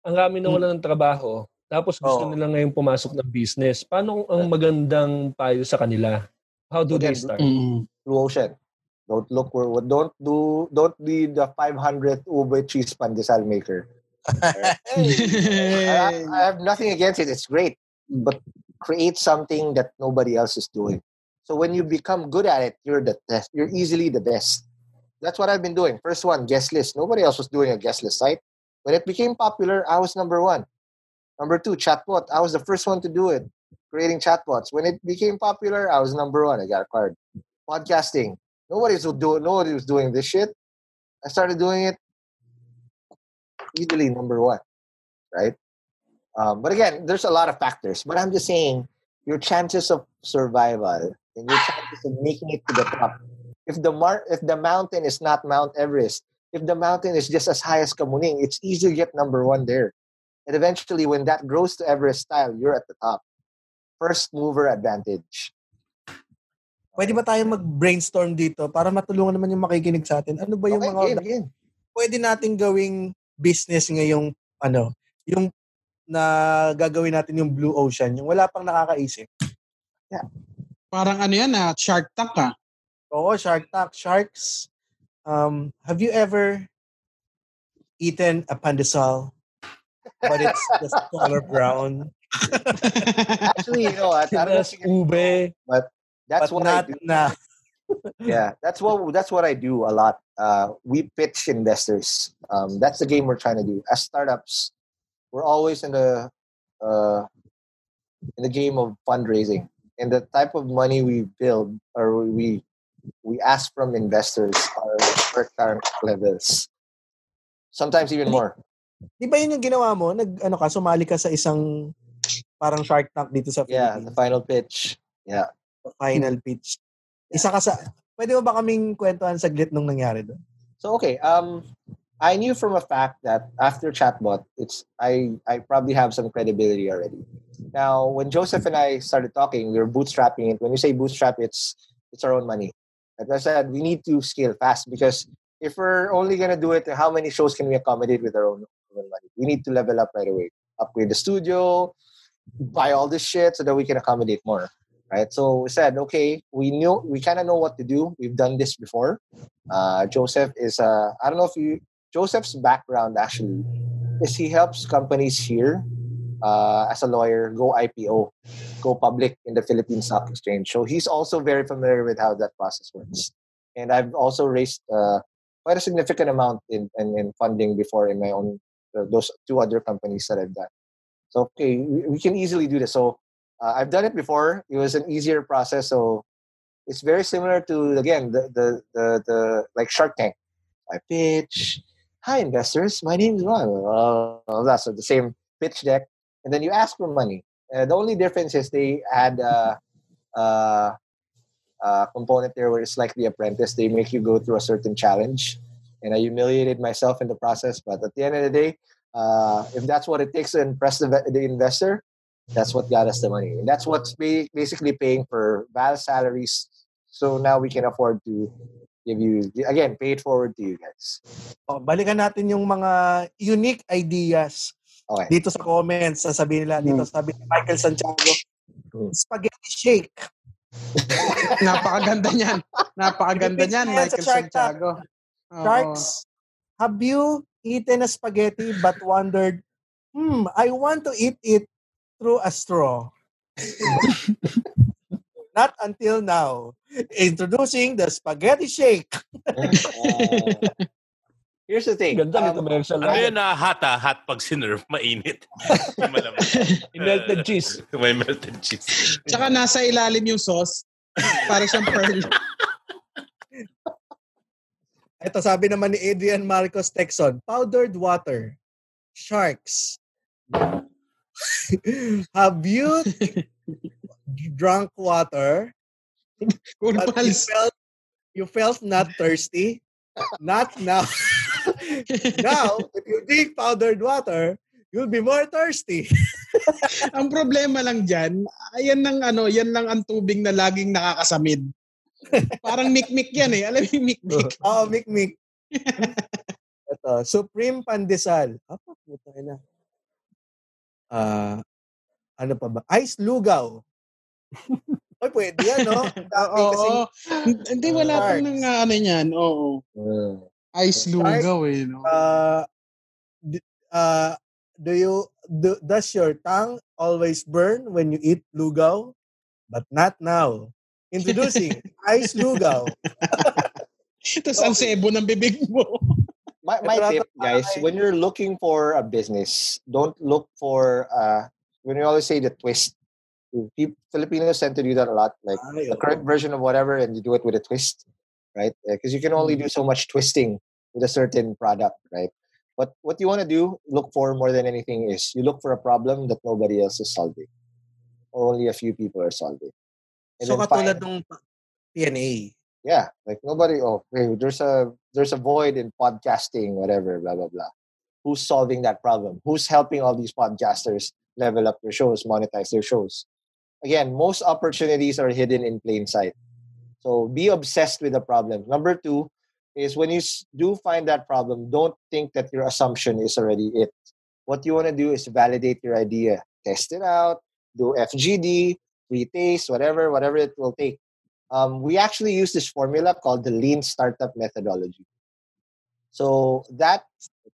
Ang rami na wala ng trabaho, tapos gusto oh. nila ngayon pumasok ng business. Paano ang magandang payo sa kanila? How do Again, they start? Mm, Blue Ocean. Don't look for don't do don't be the 500 ube cheese pandesal maker. I, I have nothing against it. It's great, but create something that nobody else is doing. So when you become good at it, you're the best. You're easily the best. That's what I've been doing. First one, guest list. Nobody else was doing a guest list site. When it became popular, I was number one. Number two, chatbot. I was the first one to do it, creating chatbots. When it became popular, I was number one. I got a card. Podcasting. Nobody was doing. Nobody was doing this shit. I started doing it. Easily number one, right? Um, but again, there's a lot of factors. But I'm just saying, your chances of survival and your chances of making it to the top. If the mar- if the mountain is not Mount Everest, if the mountain is just as high as Kamuning, it's easy to get number one there. And eventually, when that grows to Everest style, you're at the top. First mover advantage. Pwede ba tayo mag-brainstorm dito para matulungan naman yung makikinig sa atin? Ano ba yung okay, mga game, game. pwede nating gawing business ngayong ano, yung na gagawin natin yung blue ocean, yung wala pang nakakaisip. Yeah. Parang ano yan ah, Shark Tank ah. Oo, Shark Tank. Sharks. Um, have you ever eaten a pandesal but it's just color brown? Actually, you know, I, I don't know ube, but that's but what not I do. Na. Yeah, that's what that's what I do a lot. Uh, we pitch investors. Um, that's the game we're trying to do. As startups, we're always in the uh, in the game of fundraising. And the type of money we build or we we ask from investors are per current levels. Sometimes even more. di ba yun yung ginawa mo? Nag ano ka sumali ka sa isang parang shark tank dito sa Philippines yeah the final pitch. Yeah. The final pitch isa ka sa pwede mo ba kaming kwentuhan saglit nung nangyari doon so okay um I knew from a fact that after chatbot, it's I I probably have some credibility already. Now, when Joseph and I started talking, we were bootstrapping it. When you say bootstrap, it's it's our own money. As I said, we need to scale fast because if we're only gonna do it, how many shows can we accommodate with our own, own money? We need to level up right away, upgrade the studio, buy all this shit so that we can accommodate more right? So we said, okay, we knew we kind of know what to do. We've done this before. Uh, Joseph is uh, I don't know if you Joseph's background actually is he helps companies here uh, as a lawyer go IPO, go public in the Philippine Stock Exchange. So he's also very familiar with how that process works. And I've also raised uh, quite a significant amount in, in, in, funding before in my own uh, those two other companies that I've done. So okay, we, we can easily do this. So uh, I've done it before. It was an easier process. So it's very similar to again the the the, the like Shark Tank. I pitch hi investors, my name is Ron. Uh, that's the same pitch deck. And then you ask for money. Uh, the only difference is they add a, a, a component there where it's like the apprentice. They make you go through a certain challenge. And I humiliated myself in the process. But at the end of the day, uh, if that's what it takes to impress the, the investor, That's what got us the money. And that's what's basically paying for Val's salaries. So now we can afford to give you, again, pay it forward to you guys. Oh, balikan natin yung mga unique ideas okay. dito sa comments. Sasabihin nila, dito hmm. sabi ni Michael Santiago, hmm. spaghetti shake. Napakaganda niyan. Napakaganda niyan, Michael Santiago. Sharks, have you eaten a spaghetti but wondered, hmm, I want to eat it through a straw. Not until now. Introducing the spaghetti shake. uh, here's the thing. Ganda um, nito commercial. Ano yun na hot ah, hot pag sinerve, mainit. melted cheese. May melted cheese. Tsaka nasa ilalim yung sauce. Para siyang pearl. Ito sabi naman ni Adrian Marcos Texon, powdered water, sharks, Have you drunk water? but you felt, you felt not thirsty? Not now. now, if you drink powdered water, you'll be more thirsty. ang problema lang diyan, ayan lang ano, yan lang ang tubig na laging nakakasamid. Parang mikmik yan eh. Alam mo yung mikmik? Oo, oh, mikmik. Ito, Supreme Pandesal. Apa, puta na uh, ano pa ba? Ice lugaw. Oy, pwede yan, no? Oo. Hindi, wala uh, pang nang ano niyan. Oo. Uh, Ice lugaw, eh, no? Uh, uh, do you, do, does your tongue always burn when you eat lugaw? But not now. Introducing Ice lugaw. Tapos ang sebo ng bibig mo my, my tip, guys, when you're looking for a business, don't look for uh when you always say the twist. People, Filipinos tend to do that a lot, like the correct version of whatever, and you do it with a twist, right? Because you can only do so much twisting with a certain product, right? But what you want to do, look for more than anything, is you look for a problem that nobody else is solving, or only a few people are solving. And so katulad ng PNA, yeah like nobody oh hey there's a there's a void in podcasting whatever blah blah blah. Who's solving that problem? Who's helping all these podcasters level up their shows monetize their shows? Again most opportunities are hidden in plain sight. So be obsessed with the problem. Number two is when you do find that problem don't think that your assumption is already it. What you want to do is validate your idea. Test it out. Do fgd free taste whatever whatever it will take um, we actually use this formula called the lean startup methodology. So that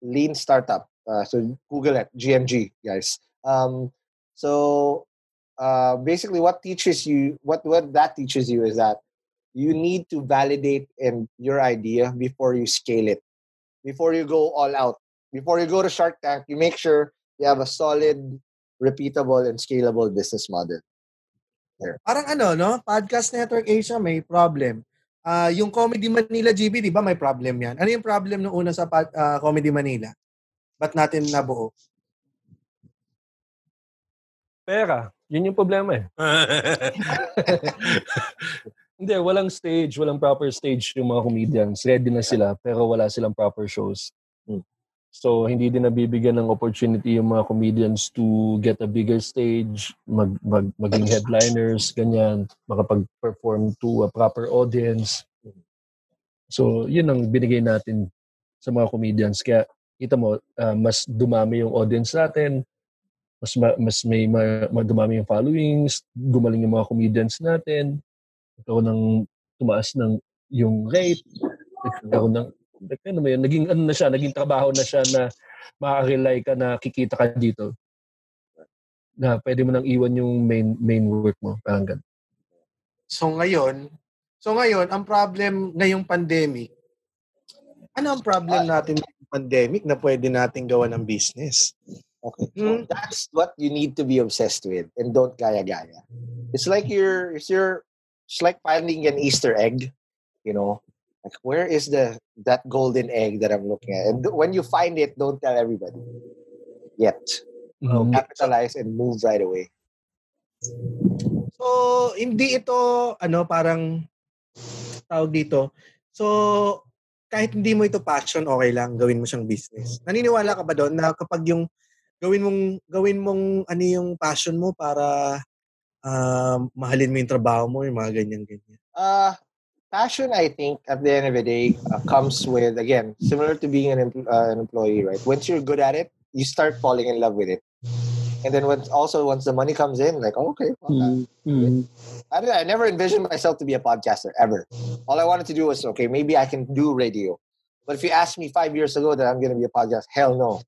lean startup, uh, so Google it, GMG, guys. Um, so uh, basically, what teaches you, what what that teaches you is that you need to validate in your idea before you scale it, before you go all out, before you go to Shark Tank. You make sure you have a solid, repeatable, and scalable business model. There. Parang ano, no? Podcast Network Asia may problem. Uh, yung Comedy Manila GB, di ba may problem yan? Ano yung problem nung una sa uh, Comedy Manila? Ba't natin nabuo? Pera. Yun yung problema eh. Hindi, walang stage, walang proper stage yung mga comedians. Ready na sila, pero wala silang proper shows. So, hindi din nabibigyan ng opportunity yung mga comedians to get a bigger stage, mag, mag, maging headliners, ganyan, makapag-perform to a proper audience. So, yun ang binigay natin sa mga comedians. Kaya, kita mo, uh, mas dumami yung audience natin, mas ma, mas may ma, ma, dumami yung followings, gumaling yung mga comedians natin, ito ng tumaas ng yung rate, nagkaroon ng ano mo yun, naging ano na siya, naging trabaho na siya na makaka-rely ka na kikita ka dito. Na pwede mo nang iwan yung main main work mo. Parang ganun. So ngayon, so ngayon, ang problem ngayong pandemic, ano ang problem natin ngayong pandemic na pwede nating gawa ng business? Okay. So hmm? that's what you need to be obsessed with and don't gaya-gaya. It's like you're it's your it's like finding an Easter egg, you know. Like, where is the that golden egg that I'm looking at? And when you find it, don't tell everybody yet. Mm-hmm. Capitalize and move right away. So, hindi ito, ano, parang, tawag dito. So, kahit hindi mo ito passion, okay lang, gawin mo siyang business. Naniniwala ka ba doon na kapag yung gawin mong gawin mong ano yung passion mo para um, mahalin mo yung trabaho mo, yung mga ganyan ganyan. Uh, passion, I think, at the end of the day, uh, comes with again similar to being an, uh, an employee, right? Once you're good at it, you start falling in love with it, and then once also once the money comes in, like oh, okay, well, Mm. I, don't I never envisioned myself to be a podcaster ever. All I wanted to do was okay, maybe I can do radio. But if you asked me five years ago that I'm going to be a podcast, hell no.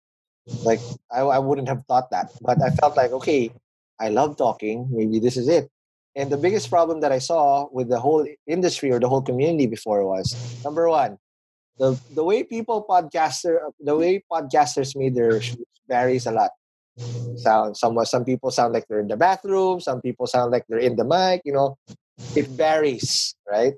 Like I, I wouldn't have thought that. But I felt like okay, I love talking. Maybe this is it. And the biggest problem that I saw with the whole industry or the whole community before was number one, the the way people podcaster the way podcasters made their shows varies a lot. Sound some some people sound like they're in the bathroom, some people sound like they're in the mic, you know. It varies, right?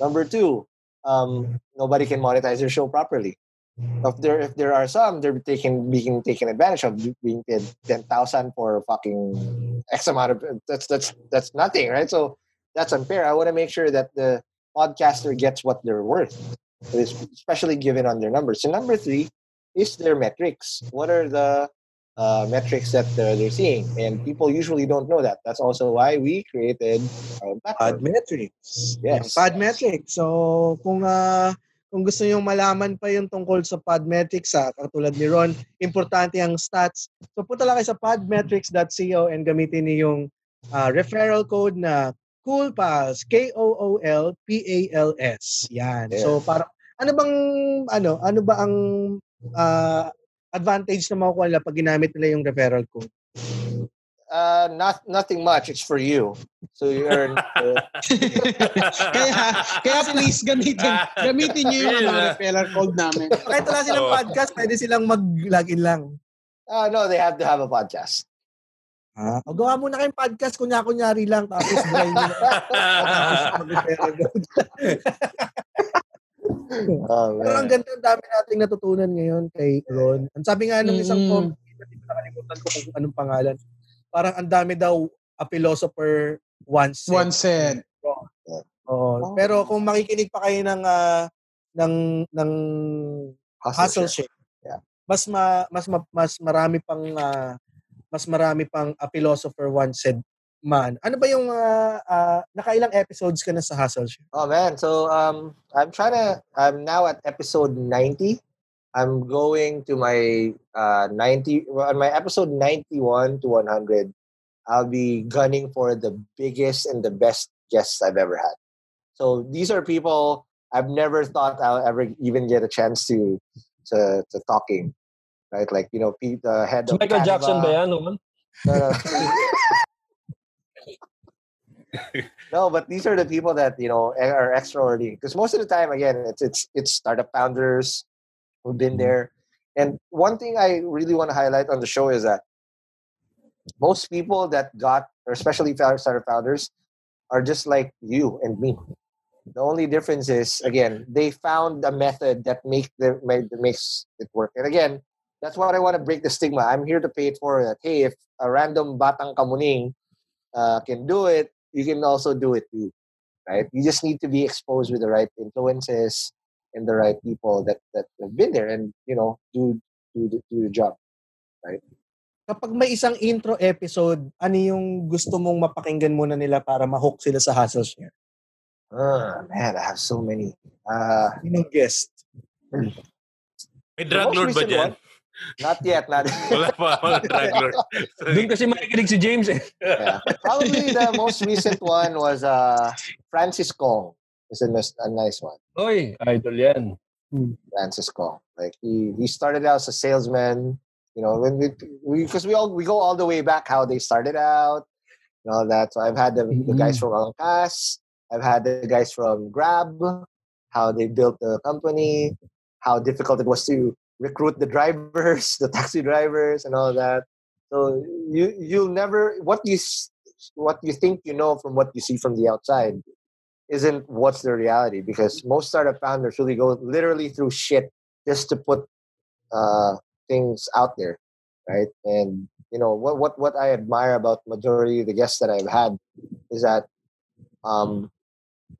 Number two, um, nobody can monetize their show properly. If there if there are some, they're taking being taken advantage of being paid ten thousand for fucking X amount of that's that's that's nothing, right? So that's unfair. I want to make sure that the podcaster gets what they're worth, especially given on their numbers. So number three is their metrics. What are the uh, metrics that uh, they're seeing? And people usually don't know that. That's also why we created our platform. Podmetrics. Yes. Podmetrics. So, kung ah, kung gusto niyo malaman pa yung tungkol sa Podmetrics, ah, katulad ni Ron, importante ang stats. So, punta lang kayo sa podmetrics.co and gamitin niyo yung ah, referral code na COOLPALS, K-O-O-L-P-A-L-S. Yan. Yeah. So, para ano bang ano, ano ba ang ah, advantage na makukuha nila pag ginamit nila yung referral code? Uh, not nothing much. It's for you. So you earn. uh, kaya, kaya please gamitin, gamitin niyo yung Yun, ano, referral code namin. Kahit wala silang Oo. podcast, pwede silang mag-login lang. uh, no, they have to have a podcast. Ha? O gawa muna kayong podcast, kunya-kunyari lang, tapos buhay nyo. Oh, Pero ang man. ganda, ang dami nating natutunan ngayon kay Ron. Ang sabi nga nung isang Mm. comment, hindi ko nakalimutan ko kung anong pangalan. Parang ang dami daw a philosopher once said. One said. Oo. Pero kung makikinig pa kayo ng ah, ng ng hustle share. Yeah. Mas ma, mas ma, mas marami pang ah, mas marami pang a philosopher once said man. Ano ba yung ah, ah, nakailang episodes ka na sa hustle share? Oh man, so um, I'm trying to. I'm now at episode ninety. I'm going to my uh, ninety. On my episode ninety-one to one hundred, I'll be gunning for the biggest and the best guests I've ever had. So these are people I've never thought I'll ever even get a chance to to, to talking. Right, like you know, Pete, the head of Michael Canva. Jackson ba yan? No, no, but these are the people that you know are extraordinary. Because most of the time, again, it's it's it's startup founders who've been there. And one thing I really want to highlight on the show is that most people that got, or especially startup founders, are just like you and me. The only difference is, again, they found a method that make the makes it work. And again, that's what I want to break the stigma. I'm here to pay it forward. That hey, if a random batang kamuning uh, can do it, you can also do it too, right? You just need to be exposed with the right influences and the right people that that have been there and you know do do the, do the job. Kapag may isang intro episode, ano yung gusto mong mapakinggan muna nila para ma-hook sila sa hustle share? Ah, man, I have so many. Uh, Sinong guest? May drug lord ba dyan? one- not yet, not Wala pa mga drug lord. Doon kasi makikinig si James eh. yeah. Probably the most recent one was uh, Francis Kong. It's a, nice- a nice one. Oy, idol yan. Hmm. Francis Kong. Like he he started out as a salesman. You know, when we because we, all we go all the way back how they started out and all that. So I've had the, the guys mm-hmm. from Angkas, I've had the guys from Grab, how they built the company, how difficult it was to recruit the drivers, the taxi drivers, and all that. So you you'll never what you what you think you know from what you see from the outside isn't what's the reality because most startup founders really go literally through shit just to put uh, things out there, right? And you know what what what I admire about majority of the guests that I've had is that um,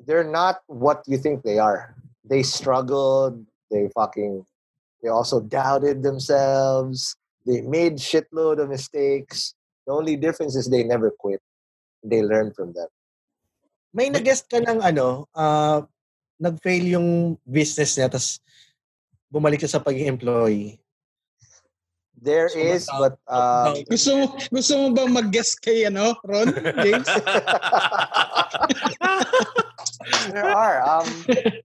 they're not what you think they are. They struggled. They fucking. They also doubted themselves. They made shitload of mistakes. The only difference is they never quit. They learn from them. May nag-guest ka ng ano, uh, nag-fail yung business niya, tapos bumalik siya sa pagiging employee. There so, is, but... Uh, gusto mo, gusto mo ba mag-guest kay, ano, Ron? James? there are. Um,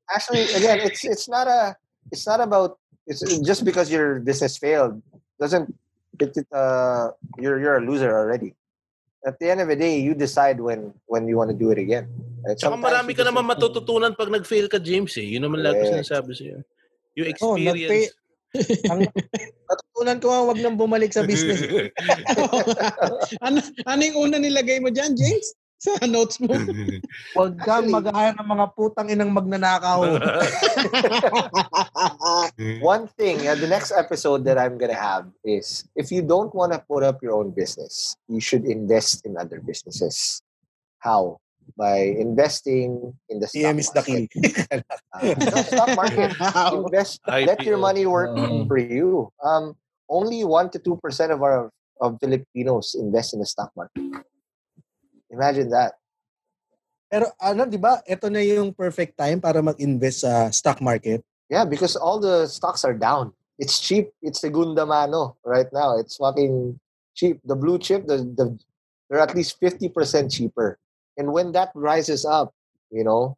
actually, again, it's it's not a it's not about it's just because your business failed doesn't it, it uh you're you're a loser already. At the end of the day, you decide when when you want to do it again. Right? Saka marami ka naman matututunan pag nag-fail ka, James. Eh. Yun naman lahat yeah. sinasabi sa'yo. Yung oh, experience. Oh, ang natutunan ko nga wag nang bumalik sa business. ano, ano yung una nilagay mo dyan, James? Sa notes mo? Huwag kang mag-hire ng mga putang inang magnanakaw. One thing, uh, the next episode that I'm gonna have is, if you don't want to put up your own business, you should invest in other businesses. How? by investing in the stock EM is the key. uh, stock market. Invest, let your money work uh, for you. Um, only one to two percent of our of Filipinos invest in the stock market. Imagine that. Pero ano, 'di ba? Ito na yung perfect time para mag-invest sa stock market. Yeah, because all the stocks are down. It's cheap. It's segunda mano right now. It's fucking cheap. The blue chip, the, the they're at least 50% cheaper. And when that rises up, you know,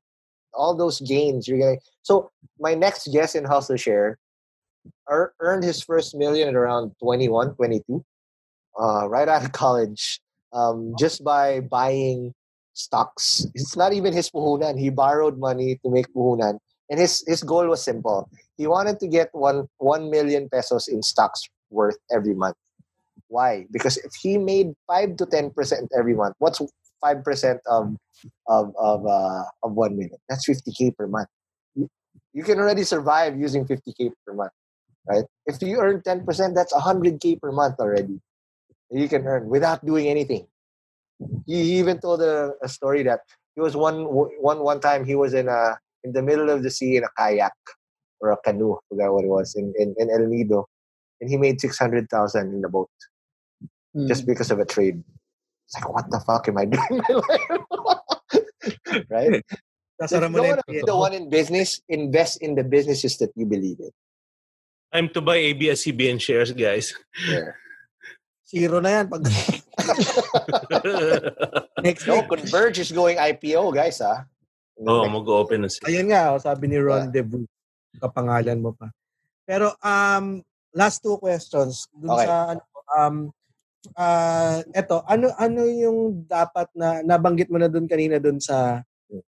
all those gains you're getting. So my next guest in Hustle Share er, earned his first million at around 21, 22, uh, right out of college, um, just by buying stocks. It's not even his puhunan. He borrowed money to make puhunan. And his, his goal was simple. He wanted to get one, 1 million pesos in stocks worth every month. Why? Because if he made 5 to 10% every month, what's five percent of of of uh, of one minute. That's fifty k per month. You, can already survive using fifty k per month, right? If you earn ten percent, that's hundred k per month already. You can earn without doing anything. He, even told a, a story that he was one one one time he was in a in the middle of the sea in a kayak or a canoe, I forgot what it was in in, in El Nido, and he made six hundred thousand in the boat mm. just because of a trade. It's like, what the fuck am I doing in my life? right? That's you want to be the one in business, invest in the businesses that you believe in. Time to buy ABS-CBN shares, guys. Yeah. Zero na yan. Pag... Next no, Converge is going IPO, guys, ah. Oo, oh, mag-open na sila. Ayun nga, oh, sabi ni Ron yeah. Debu, kapangalan mo pa. Pero, um, last two questions. Dun okay. sa, ano, um, uh, eto, ano ano yung dapat na nabanggit mo na doon kanina doon sa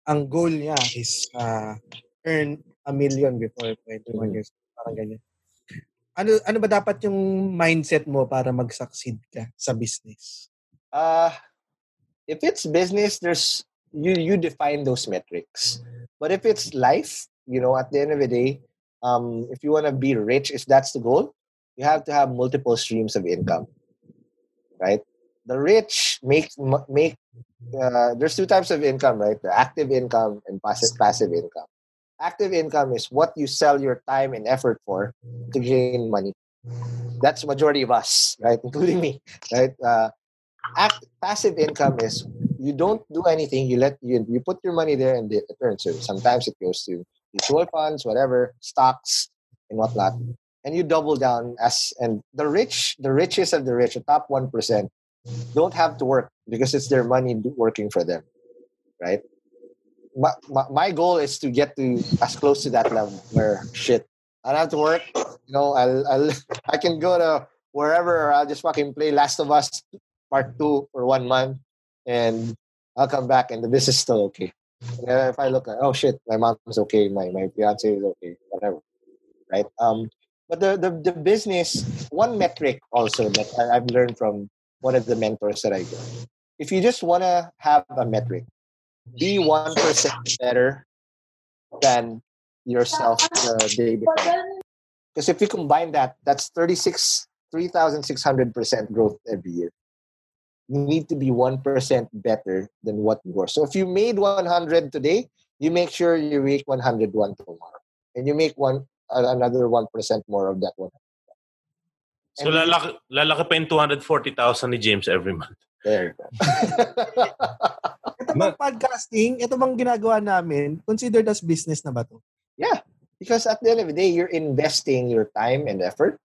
ang goal niya is uh, earn a million before 21 mm. years. Parang ganyan. Ano ano ba dapat yung mindset mo para mag-succeed ka sa business? Uh if it's business, there's you you define those metrics. But if it's life, you know, at the end of the day, um, if you want to be rich, if that's the goal, you have to have multiple streams of income right? The rich make make uh, there's two types of income, right? The active income and passive passive income. Active income is what you sell your time and effort for to gain money. That's majority of us, right, including me, right? Uh, act, passive income is you don't do anything. You let you you put your money there and it earns. So sometimes it goes to mutual funds, whatever, stocks, and whatnot and you double down as and the rich the richest of the rich the top 1% don't have to work because it's their money working for them right my, my, goal is to get to as close to that level where shit i don't have to work you know i'll, I'll i can go to wherever i'll just fucking play last of us part two for one month and i'll come back and the business is still okay and if i look at oh shit my mom's okay my my fiance is okay whatever right um but the, the, the business, one metric also that I've learned from one of the mentors that I go. If you just want to have a metric, be 1% better than yourself the day before. Because if you combine that, that's 36, 3,600% growth every year. You need to be 1% better than what you were. So if you made 100 today, you make sure you make 101 tomorrow. And you make one another 1% more of that one. So lalaki, lalaki pa yung 240,000 ni James every month. There you go. ito bang podcasting, ito bang ginagawa namin, considered as business na ba to? Yeah, because at the end of the day, you're investing your time and effort.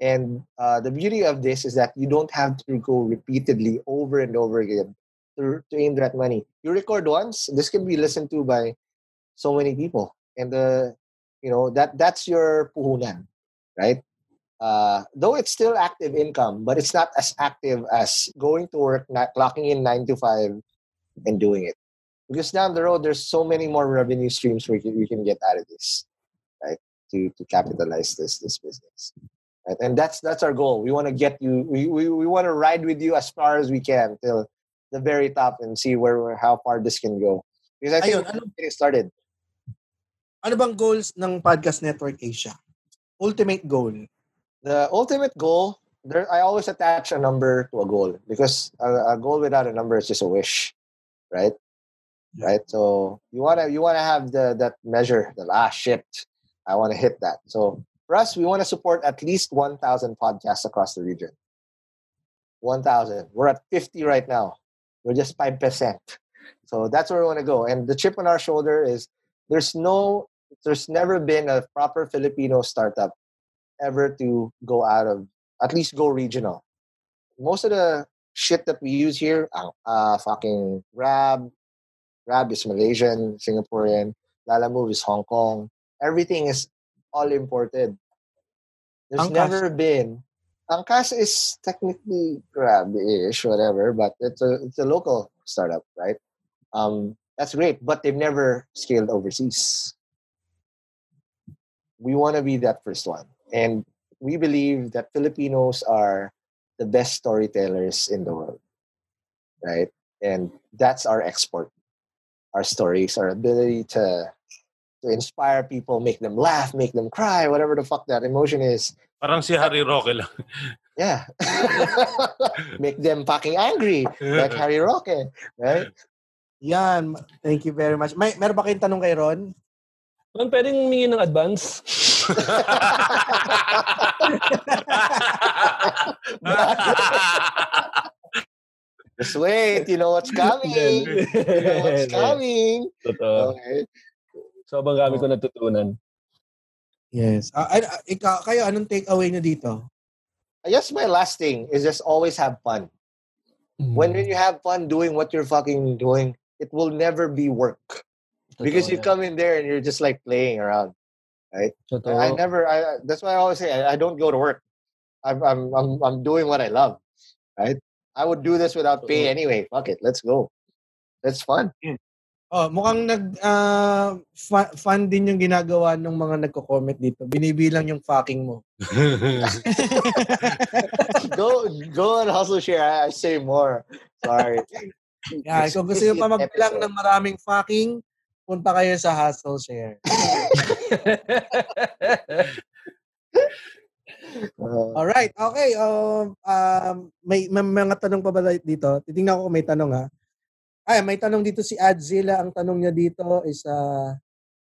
And uh, the beauty of this is that you don't have to go repeatedly over and over again to, to aim that money. You record once, this can be listened to by so many people. And the you know that that's your puhunan, right? Uh, though it's still active income, but it's not as active as going to work, not clocking in nine to five, and doing it. Because down the road, there's so many more revenue streams we can, we can get out of this, right? To to capitalize this this business, right? And that's that's our goal. We want to get you. We we, we want to ride with you as far as we can till the very top and see where how far this can go. Because I think Ayun, we're getting started. Ano bang goals ng Podcast Network Asia? Ultimate goal. the ultimate goal there i always attach a number to a goal because a, a goal without a number is just a wish right? Right? So you want to you want to have the that measure the ah shit i want to hit that. So for us we want to support at least 1000 podcasts across the region. 1000 we're at 50 right now. We're just 5% so that's where we want to go. And the chip on our shoulder is there's no there's never been a proper filipino startup ever to go out of at least go regional. Most of the shit that we use here, uh, fucking Grab, Grab is Malaysian, Singaporean, Lala Move is Hong Kong. Everything is all imported. There's Angkas. never been. Angkas is technically Grab-ish, whatever, but it's a it's a local startup, right? Um, that's great, but they've never scaled overseas. We want to be that first one. And we believe that Filipinos are the best storytellers in the world, right? And that's our export. Our stories, our ability to to inspire people, make them laugh, make them cry, whatever the fuck that emotion is. Parang si Harry Roque lang. Yeah. make them fucking angry, like Harry Roque, right? Yan. Thank you very much. May, meron ba kayong tanong kay Ron? Ron, pwedeng humingi ng advance? Just wait, you know what's coming. you know what's coming. Totoo. Okay. Sobrang dami ko natutunan. Yes. Ah, ah, ikaw, kayo, anong take away nyo dito? I guess my last thing is just always have fun. When when you have fun doing what you're fucking doing, it will never be work. Because you come in there and you're just like playing around. Totoo. I never I that's why I always say I, I don't go to work. I'm I'm I'm I'm doing what I love. Right? I would do this without pay anyway. Fuck it. Let's go. That's fun. Oh, mukhang nag ah, fa- fun din yung ginagawa ng mga nagko-comment dito. Binibilang yung fucking mo. go go and hustle share. I, I say more. Sorry. Yeah, kung gusto nyo pa magbilang ng maraming fucking, punta kayo sa Hustle Share. Uh, Alright, okay. Um, um, may, may mga tanong pa ba dito? Titingnan ko kung may tanong ha. Ay, may tanong dito si Adzilla. Ang tanong niya dito is, uh,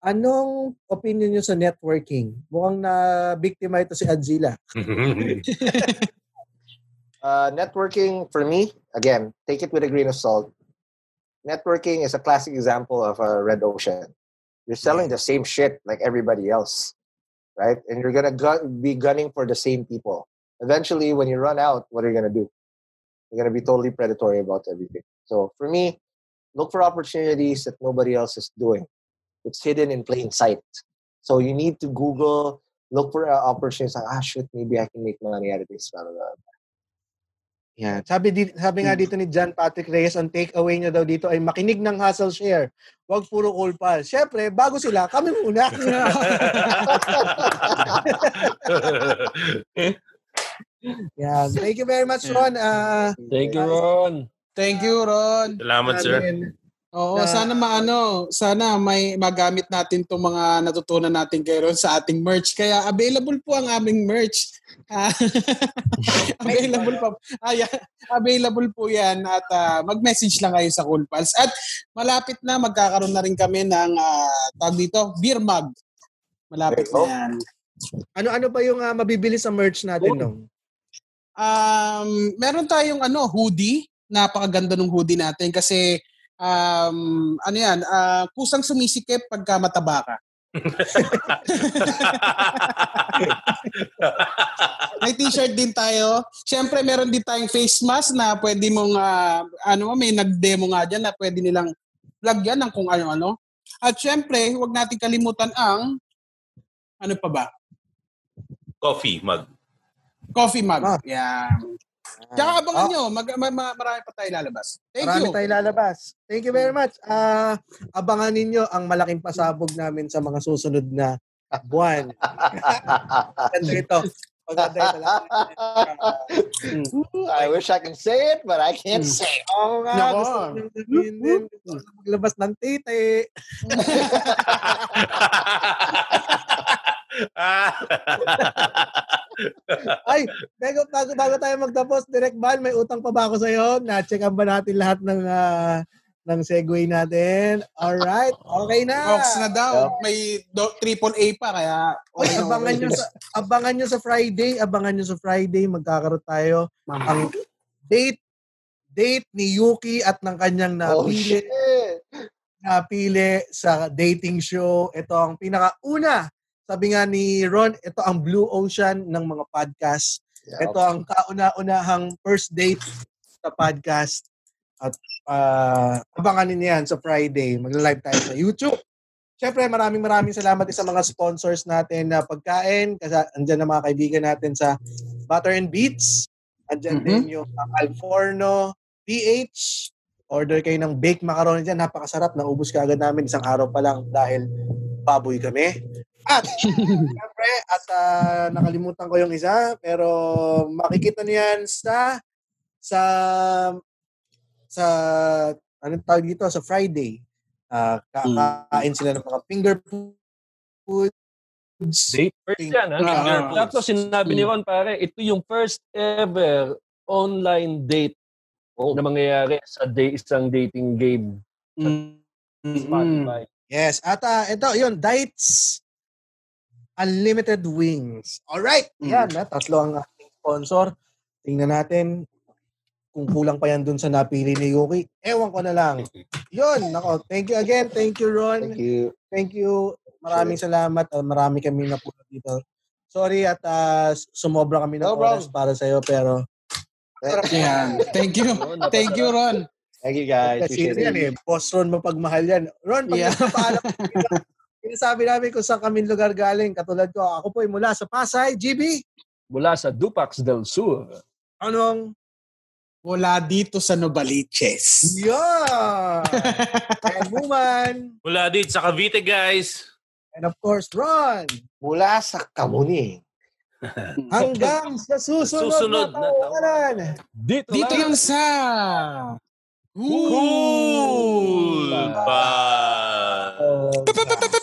anong opinion niyo sa networking? Mukhang na biktima ito si Adzilla. uh, networking for me, again, take it with a grain of salt. Networking is a classic example of a red ocean. You're selling the same shit like everybody else, right? And you're gonna be gunning for the same people. Eventually, when you run out, what are you gonna do? You're gonna be totally predatory about everything. So for me, look for opportunities that nobody else is doing. It's hidden in plain sight. So you need to Google, look for uh, opportunities. Like, ah, shit, maybe I can make money out of this. Blah, blah, blah. Yan. Sabi, di, sabi nga dito ni John Patrick Reyes, ang takeaway niya daw dito ay makinig ng Hustle Share. Huwag puro cool pal. Siyempre, bago sila, kami muna. Yan. Thank you very much, Ron. Ah, Thank you, Ron. Thank you, Ron. Salamat, sir. Oo, Na- sana maano, sana may magamit natin 'tong mga natutunan natin kay Ron sa ating merch. Kaya available po ang aming merch. Ah, available pa. Yeah, available po 'yan at ah, mag-message lang kayo sa Cool Pals. At malapit na magkakaroon na rin kami ng ah, tawag dito, beer mug. Malapit na Oh. yan. Ano-ano ba yung ah, mabibili sa merch natin, nung? Um, meron tayong ano, hoodie. Napakaganda ng hoodie natin kasi um, ano yan, uh, kusang sumisikip pagka mataba ka. may t-shirt din tayo. Siyempre, meron din tayong face mask na pwede mong, uh, ano, may nag-demo nga dyan na pwede nilang lagyan ng kung ano-ano. At siyempre, huwag natin kalimutan ang, ano pa ba? Coffee mug. Coffee mug. Ah. Yan. Tsaka abangan oh. nyo, mag, mag, mag, marami pa tayo lalabas. Thank marami you. Marami tayo lalabas. Thank you very much. Uh, abangan ninyo ang malaking pasabog namin sa mga susunod na buwan. Ganda ito. I wish I can say it, but I can't mm. say it. Oo nga, no. gusto ko sabihin din. Maglabas ng titi. Ay, bago, bago, bago tayo magtapos, Direct Bal, may utang pa ba ako sa'yo? Na-checkan ba natin lahat ng uh, ng segue natin? Alright, okay na. Ox na daw. Yep. May do, triple A pa, kaya... Oy, abangan nyo, sa, abangan nyo sa Friday, abangan nyo sa Friday, magkakaroon tayo Mama. ang date date ni Yuki at ng kanyang napili oh, napili sa dating show. Ito ang pinakauna sabi nga ni Ron, ito ang blue ocean ng mga podcast. Yeah, ito ang kauna-unahang first date sa podcast. At uh, abangan ninyo yan sa Friday. Magla-live tayo sa YouTube. Siyempre, maraming maraming salamat sa mga sponsors natin na pagkain. Kasi andyan na mga kaibigan natin sa Butter and Beats. Andyan mm-hmm. din yung Alforno, PH. Order kayo ng baked macaroni dyan. Napakasarap. Naubos ka agad namin isang araw pa lang dahil baboy kami. At, syempre, at uh, nakalimutan ko yung isa, pero makikita niyan sa, sa, sa, anong tawag dito, sa Friday. Uh, kakain sila ng mga finger foods. Date first yan, ha? Finger uh, Tapos sinabi ni Ron, pare, ito yung first ever online date oh. na mangyayari sa day, isang dating game sa mm-hmm. Spotify. Yes. At uh, ito, yun, dates Unlimited Wings. Alright, mm. yan. Na, tatlo ang ating sponsor. Tingnan natin kung kulang pa yan dun sa napili ni Yuki. Ewan ko na lang. Yun, nako. Thank you again. Thank you, Ron. Thank you. Thank you. Maraming sure. salamat. Uh, marami kami napulot dito. Sorry at uh, sumobra kami ng no oras para sa'yo, pero... yeah. Thank you. Thank you, Ron. Thank you, guys. Kasi yan eh. Boss Ron, mapagmahal yan. Ron, pag yeah. Sinasabi namin kung saan kami lugar galing. Katulad ko, ako po ay mula sa Pasay, GB. Mula sa Dupax del Sur. Anong? Mula dito sa Novaliches. Yeah! and woman. Mula dito sa Cavite, guys. And of course, Ron. Mula sa Kamuning. Hanggang sa susunod, susunod na tawanan. Dito, dito lang sa Cool Bar. If